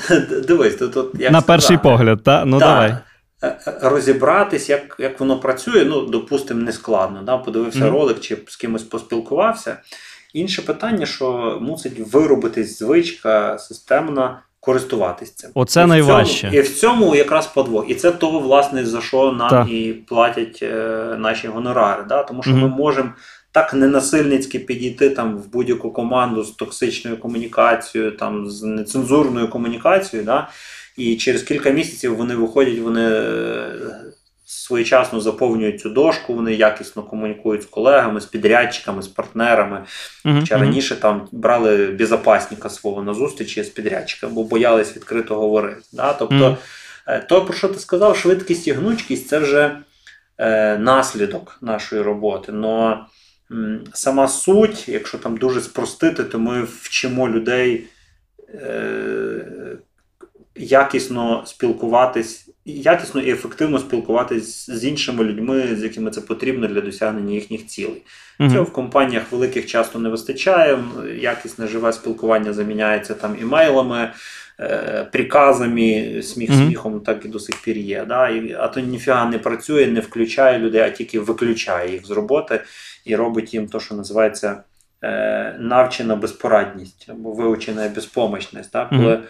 Е, Дивись, тут, тут
як на перший погляд, та? ну давай.
е, розібратись, як як воно працює, ну, допустимо, не складно. Да? Подивився mm-hmm. ролик чи з кимось поспілкувався. Інше питання, що мусить виробитись звичка системна користуватись цим.
Оце
і
найважче.
В цьому, і в цьому якраз подвох. І це того, власне, за що нам так. і платять е, наші гонорари. Да? Тому що mm-hmm. ми можемо так ненасильницьки підійти там в будь-яку команду з токсичною комунікацією, там з нецензурною комунікацією. Да? І через кілька місяців вони виходять, вони е, своєчасно заповнюють цю дошку, вони якісно комунікують з колегами, з підрядчиками, з партнерами. Uh-huh, Хоча раніше там брали безопасника свого на зустрічі з підрядчиком, бо боялись відкрито говорити. Да? Тобто, uh-huh. то, про що ти сказав, швидкість і гнучкість це вже е, наслідок нашої роботи. Но м, сама суть, якщо там дуже спростити, то ми вчимо людей. Е, Якісно спілкуватись якісно і ефективно спілкуватись з іншими людьми, з якими це потрібно для досягнення їхніх цілей. Mm-hmm. Цього в компаніях великих часто не вистачає. Якісне живе спілкування заміняється там імейлами, е, приказами, сміх mm-hmm. сміхом, так і до сих пір є. Да? І, А то ніфіга не працює, не включає людей, а тільки виключає їх з роботи і робить їм те, що називається е, навчена безпорадність або вивчена безпомощність. Да? Коли mm-hmm.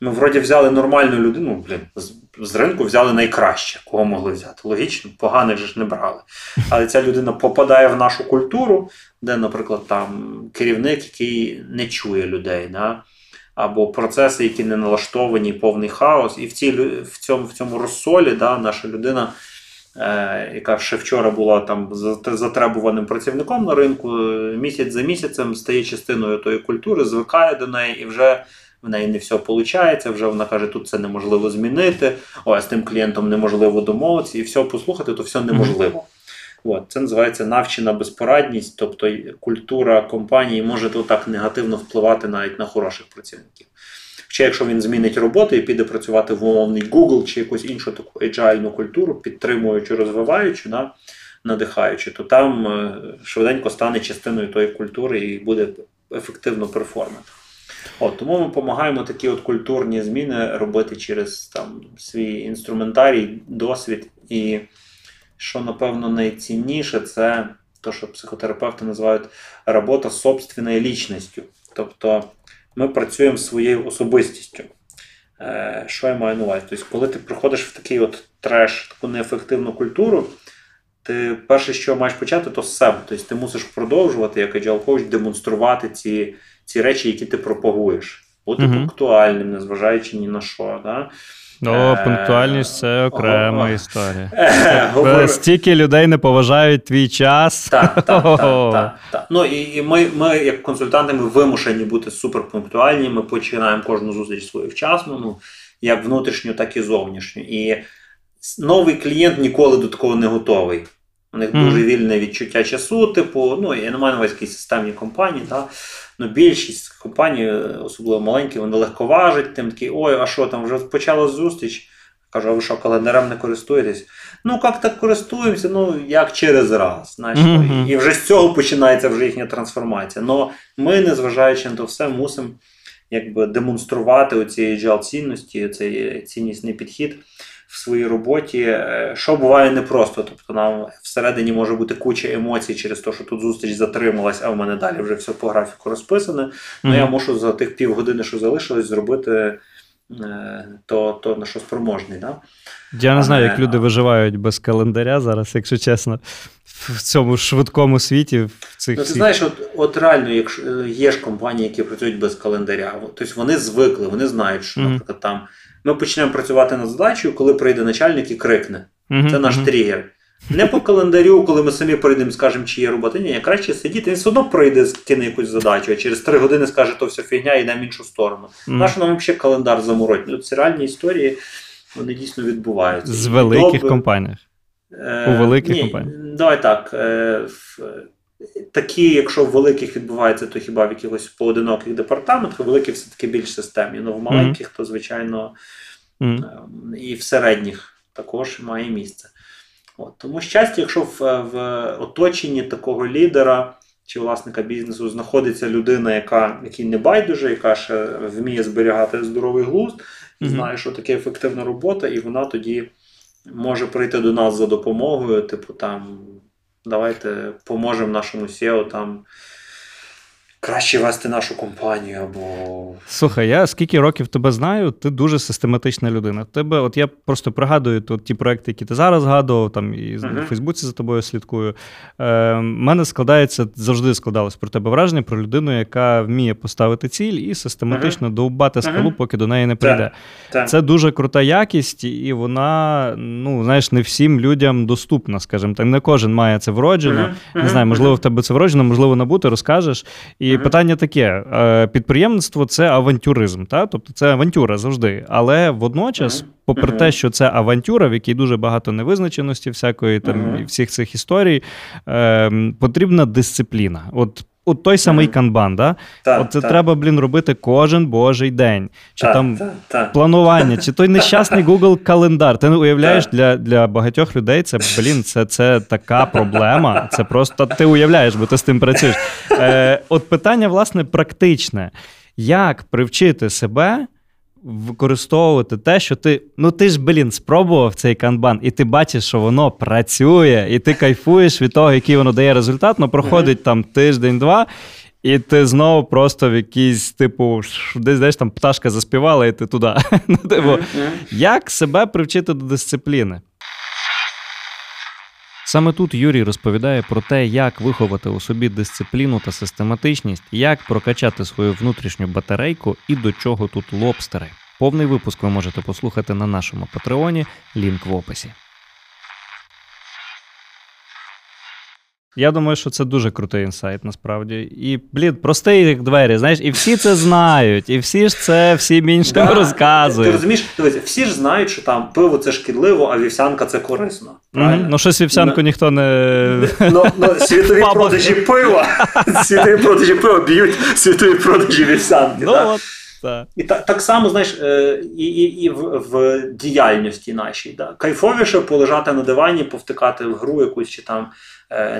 Ми вроді взяли нормальну людину, блін, з ринку взяли найкраще, кого могли взяти. Логічно, поганих ж не брали. Але ця людина попадає в нашу культуру, де, наприклад, там керівник, який не чує людей, да? або процеси, які не налаштовані, повний хаос. І в цій, в цьому в цьому розсолі да, наша людина, е, яка ще вчора була там затребуваним працівником на ринку, місяць за місяцем стає частиною тої культури, звикає до неї і вже в неї не все виходить, вже вона каже, тут це неможливо змінити, о, а з тим клієнтом неможливо домовитися, і все послухати, то все неможливо. От, Це називається навчена безпорадність, тобто культура компанії може так негативно впливати навіть на хороших працівників. Хоча, якщо він змінить роботу і піде працювати в умовний Google чи якусь іншу таку agile культуру, підтримуючи, розвиваючи, да, надихаючи, то там е, швиденько стане частиною тої культури і буде ефективно перформати. От, Тому ми допомагаємо такі от культурні зміни робити через там, свій інструментарій, досвід. І що, напевно, найцінніше, це те, що психотерапевти називають робота собственною лічністю. Тобто ми працюємо своєю особистістю. Е, Що я маю на увазі? Тобто, коли ти приходиш в такий от треш, таку неефективну культуру, ти перше, що маєш почати, то з себе. Тобто ти мусиш продовжувати, як agile coach, демонструвати ці ці речі, які ти пропагуєш. Бути угу. пунктуальним, незважаючи ні на що. Да?
О, е, пунктуальність це окрема о, історія. <laughs> Е, Стільки людей не поважають твій час. <laughs>
Так, так, так. так, Ну і і ми, ми, як консультанти, ми вимушені бути суперпунктуальні. Ми починаємо кожну зустріч свою вчасно, ну, як внутрішню, так і зовнішню. І новий клієнт ніколи до такого не готовий. У них mm. дуже вільне відчуття часу, типу, ну, я не маю на увазі якісь системні компанії. Да? Ну, Більшість компаній, особливо маленькі, вони легковажать, тим такі, ой, а що там, вже почала зустріч. Кажу, а ви що календарем не користуєтесь? Ну, як так користуємося? Ну, як через раз. Знаєш, mm-hmm. І вже з цього починається вже їхня трансформація. Но ми, незважаючи на то все, мусимо якби демонструвати оці agile цінності, цей ціннісний підхід в своїй роботі, е, що буває непросто. Тобто нам всередині може бути куча емоцій через те, що тут зустріч затрималась, а в мене далі вже все по графіку розписане. Mm-hmm. Ну я мушу за тих півгодини, що залишилось, зробити е, то, то на що спроможний. Да?
Я не знаю, як люди виживають без календаря зараз, якщо чесно, в цьому швидкому світі. в цих
ну, Ти знаєш, от от реально, якщо е, є ж компанії, які працюють без календаря, тобто вони звикли, вони знають, що, наприклад, там ми почнемо працювати над задачею, коли прийде начальник і крикне. Mm-hmm. Це наш тригер. Не по календарю, коли ми самі прийдемо і скажемо, чи є робота. Ні, краще сидіти, він все одно пройде, кине якусь задачу, а через три години скаже, то все фігня, і йде в іншу сторону. Mm-hmm. Наш нам взагалі календар замороть. Ну, Ці реальні історії вони дійсно відбуваються.
З великих Добре. компаніях. Е, У великих ні, компаніях.
Давай так. Е, в, Такі, якщо в великих відбувається, то хіба в якихось поодиноких департаментах, великі все-таки більш системні. Ну в маленьких, то звичайно mm-hmm. і в середніх також має місце. От. Тому щастя, якщо в, в оточенні такого лідера чи власника бізнесу знаходиться людина, яка якій не байдуже, яка ще вміє зберігати здоровий глузд, mm-hmm. знає, що таке ефективна робота, і вона тоді може прийти до нас за допомогою, типу там, давайте поможемо нашому SEO там краще вести нашу компанію. або...
Слухай, я скільки років тебе знаю, ти дуже систематична людина. Тебе, от я просто пригадую тут ті проекти, які ти зараз згадував, там і uh-huh. в Фейсбуці за тобою слідкую. Е, мене складається завжди складалось про тебе враження про людину, яка вміє поставити ціль і систематично uh-huh. довбати скалу, поки до неї не прийде. Це дуже крута якість, і вона, ну знаєш, не всім людям доступна, скажімо так. Не кожен має це вроджено. Не знаю, можливо, в тебе це вроджено, можливо, набути, розкажеш. І uh-huh. питання таке: е, підприємництво це авантюризм, та? тобто це авантюра завжди. Але водночас, попри те, що це авантюра, в якій дуже багато невизначеності, всякої там і всіх цих історій, е, потрібна дисципліна. От От той самий mm-hmm. канбан, да? Та, От це та. треба, блін, робити кожен божий день. Чи та, там планування, чи той <laughs> нещасний Google календар. Ти не уявляєш, для для багатьох людей це, блін, це це така проблема. Це просто ти уявляєш, бо ти з тим працюєш. Е, От питання, власне, практичне. Як привчити себе використовувати те, що ти. Ну ти ж, блін, спробував цей канбан, і ти бачиш, що воно працює, і ти кайфуєш від того, який воно дає результат, ну проходить там тиждень-два. І ти знову просто в якийсь, типу, десь знаєш, там пташка заспівала, і ти туди. <laughs> Типу, Як себе привчити до дисципліни? Саме тут Юрій розповідає про те, як виховати у собі дисципліну та систематичність, як прокачати свою внутрішню батарейку і до чого тут лобстери. Повний випуск ви можете послухати на нашому патреоні, лінк в описі. Я думаю, що це дуже крутий інсайт, насправді. І, блін, простий як двері, знаєш, і всі це знають, і всі ж це всім іншим да. розказують.
Ти розумієш, дивіться, всі ж знають, що там пиво це шкідливо, а вівсянка це корисно. Mm-hmm.
Ну, щось вівсянку no. ніхто не. <laughs>
Ну, ну, Світові продажі пива, <laughs> світові продажі пива б'ють світові продажі вівсянки.
Ну, от. Так.
І так так само, знаєш, е, і і, і в, в діяльності нашій. Да? Кайфовіше полежати на дивані, повтикати в гру якусь чи там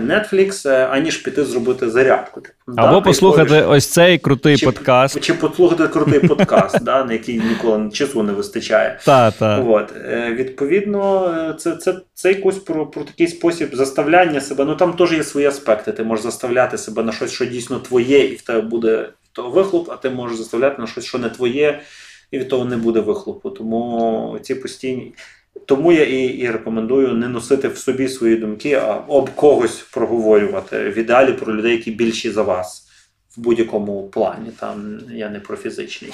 Netflix, е, аніж піти зробити зарядку.
Або да, послухати ось цей крутий
чи,
подкаст.
Чи послухати крутий <laughs> подкаст, да, на який ніколи часу не вистачає.
Та, та.
От. Е, відповідно, це це, це якось про про такий спосіб заставляння себе. Ну там теж є свої аспекти. Ти можеш заставляти себе на щось, що дійсно твоє, і в тебе буде того вихлоп, а ти можеш заставляти на щось, що не твоє, і від того не буде вихлопу. Тому ці постійні. Тому я і і рекомендую не носити в собі свої думки, а об когось проговорювати. В ідеалі про людей, які більші за вас в будь-якому плані. Там я не про фізичний.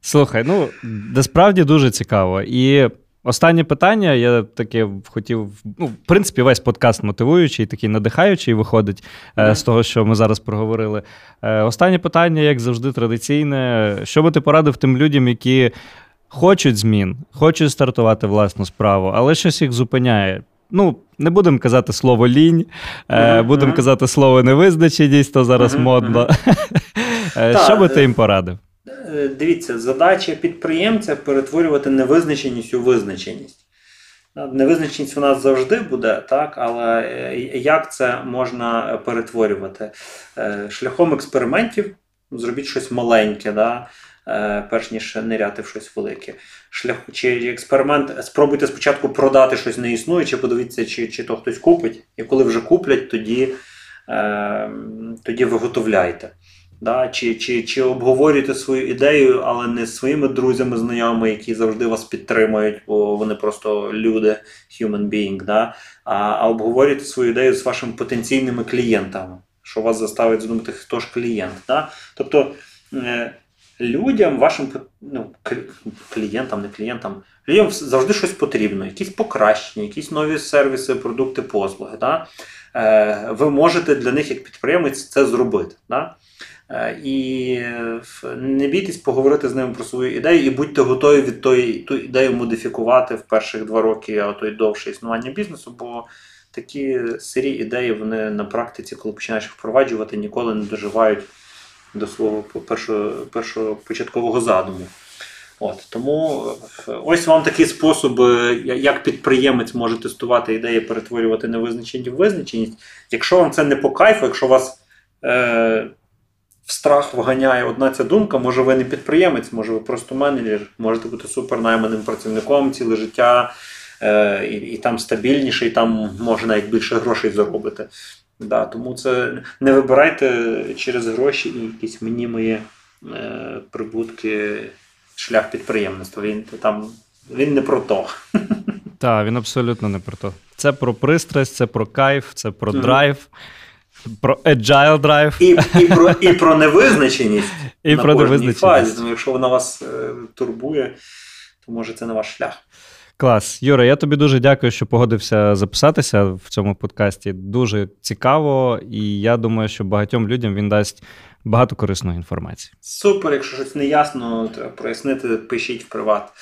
Слухай, ну насправді дуже цікаво. І останнє питання, я таке хотів. Ну, в принципі, весь подкаст мотивуючий, такий надихаючий виходить mm-hmm. з того, що ми зараз проговорили. Е, останнє питання, як завжди, традиційне. Що би ти порадив тим людям, які хочуть змін, хочуть стартувати власну справу, але щось їх зупиняє. Ну, не будемо казати слово лінь, uh-huh, будемо казати слово невизначеність, то зараз модно. <laughs> Та, Що би ти їм порадив?
Е, дивіться, задача підприємця перетворювати невизначеність у визначеність. Невизначеність у нас завжди буде, так, але е, як це можна перетворювати? Шляхом експериментів, зробіть щось маленьке. Да? Е, перш ніж ниряти в щось велике. Шлях чи експеримент. Спробуйте спочатку продати щось неіснуюче, подивіться, чи чи то хтось купить. І коли вже куплять, тоді е, тоді виготовляйте. Да? Чи чи, чи обговорюєте свою ідею, але не з своїми друзями, знайомими, які завжди вас підтримують, бо вони просто люди, human being, да? а а обговорюєте свою ідею з вашими потенційними клієнтами, що вас заставить задумати, хто ж клієнт. Да? Тобто. Е, людям, вашим ну, клієнтам, не клієнтам, людям завжди щось потрібно, якісь покращення, якісь нові сервіси, продукти, послуги. Да? Е, ви можете для них, як підприємець, це зробити. Да? Е, і не бійтесь поговорити з ними про свою ідею, і будьте готові від тої ту ідею модифікувати в перших два роки, а то й довше існування бізнесу. бо Такі сирі ідеї вони на практиці, коли починаєш впроваджувати, ніколи не доживають до свого першого, першого початкового задуму. От, Тому ось вам такий спосіб, е, як підприємець може тестувати ідеї, перетворювати невизначеність в визначеність. Якщо вам це не по кайфу, якщо вас е, в страх вганяє одна ця думка. Може, ви не підприємець, може, ви просто менеджер, можете бути супернайманим працівником ціле життя, е, і, і там стабільніше, і там може навіть більше грошей заробити. Да, тому це не вибирайте через гроші і якісь мнімої е, прибутки шлях підприємництва. Він там він не про то. <laughs>
Так, він абсолютно не про то. Це про пристрасть, це про кайф, це про драйв, про agile драйв.
І, і, про, і про невизначеність
І
на
про невизначеність.
фазі. Якщо вона вас е, турбує, то може це не ваш шлях.
Клас. Юра, я тобі дуже дякую, що погодився записатися в цьому подкасті. Дуже цікаво, і я думаю, що багатьом людям він дасть багато корисної інформації.
Супер, якщо щось не ясно, треба прояснити, пишіть в приват,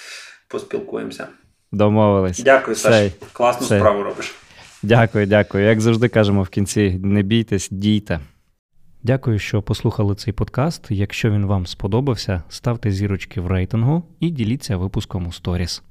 поспілкуємося.
Домовились.
Дякую. Саш. Класну
Все.
справу робиш.
Дякую, дякую. Як завжди кажемо в кінці, не бійтесь, дійте. Дякую, що послухали цей подкаст. Якщо він вам сподобався, ставте зірочки в рейтингу і діліться випуском у сторіс.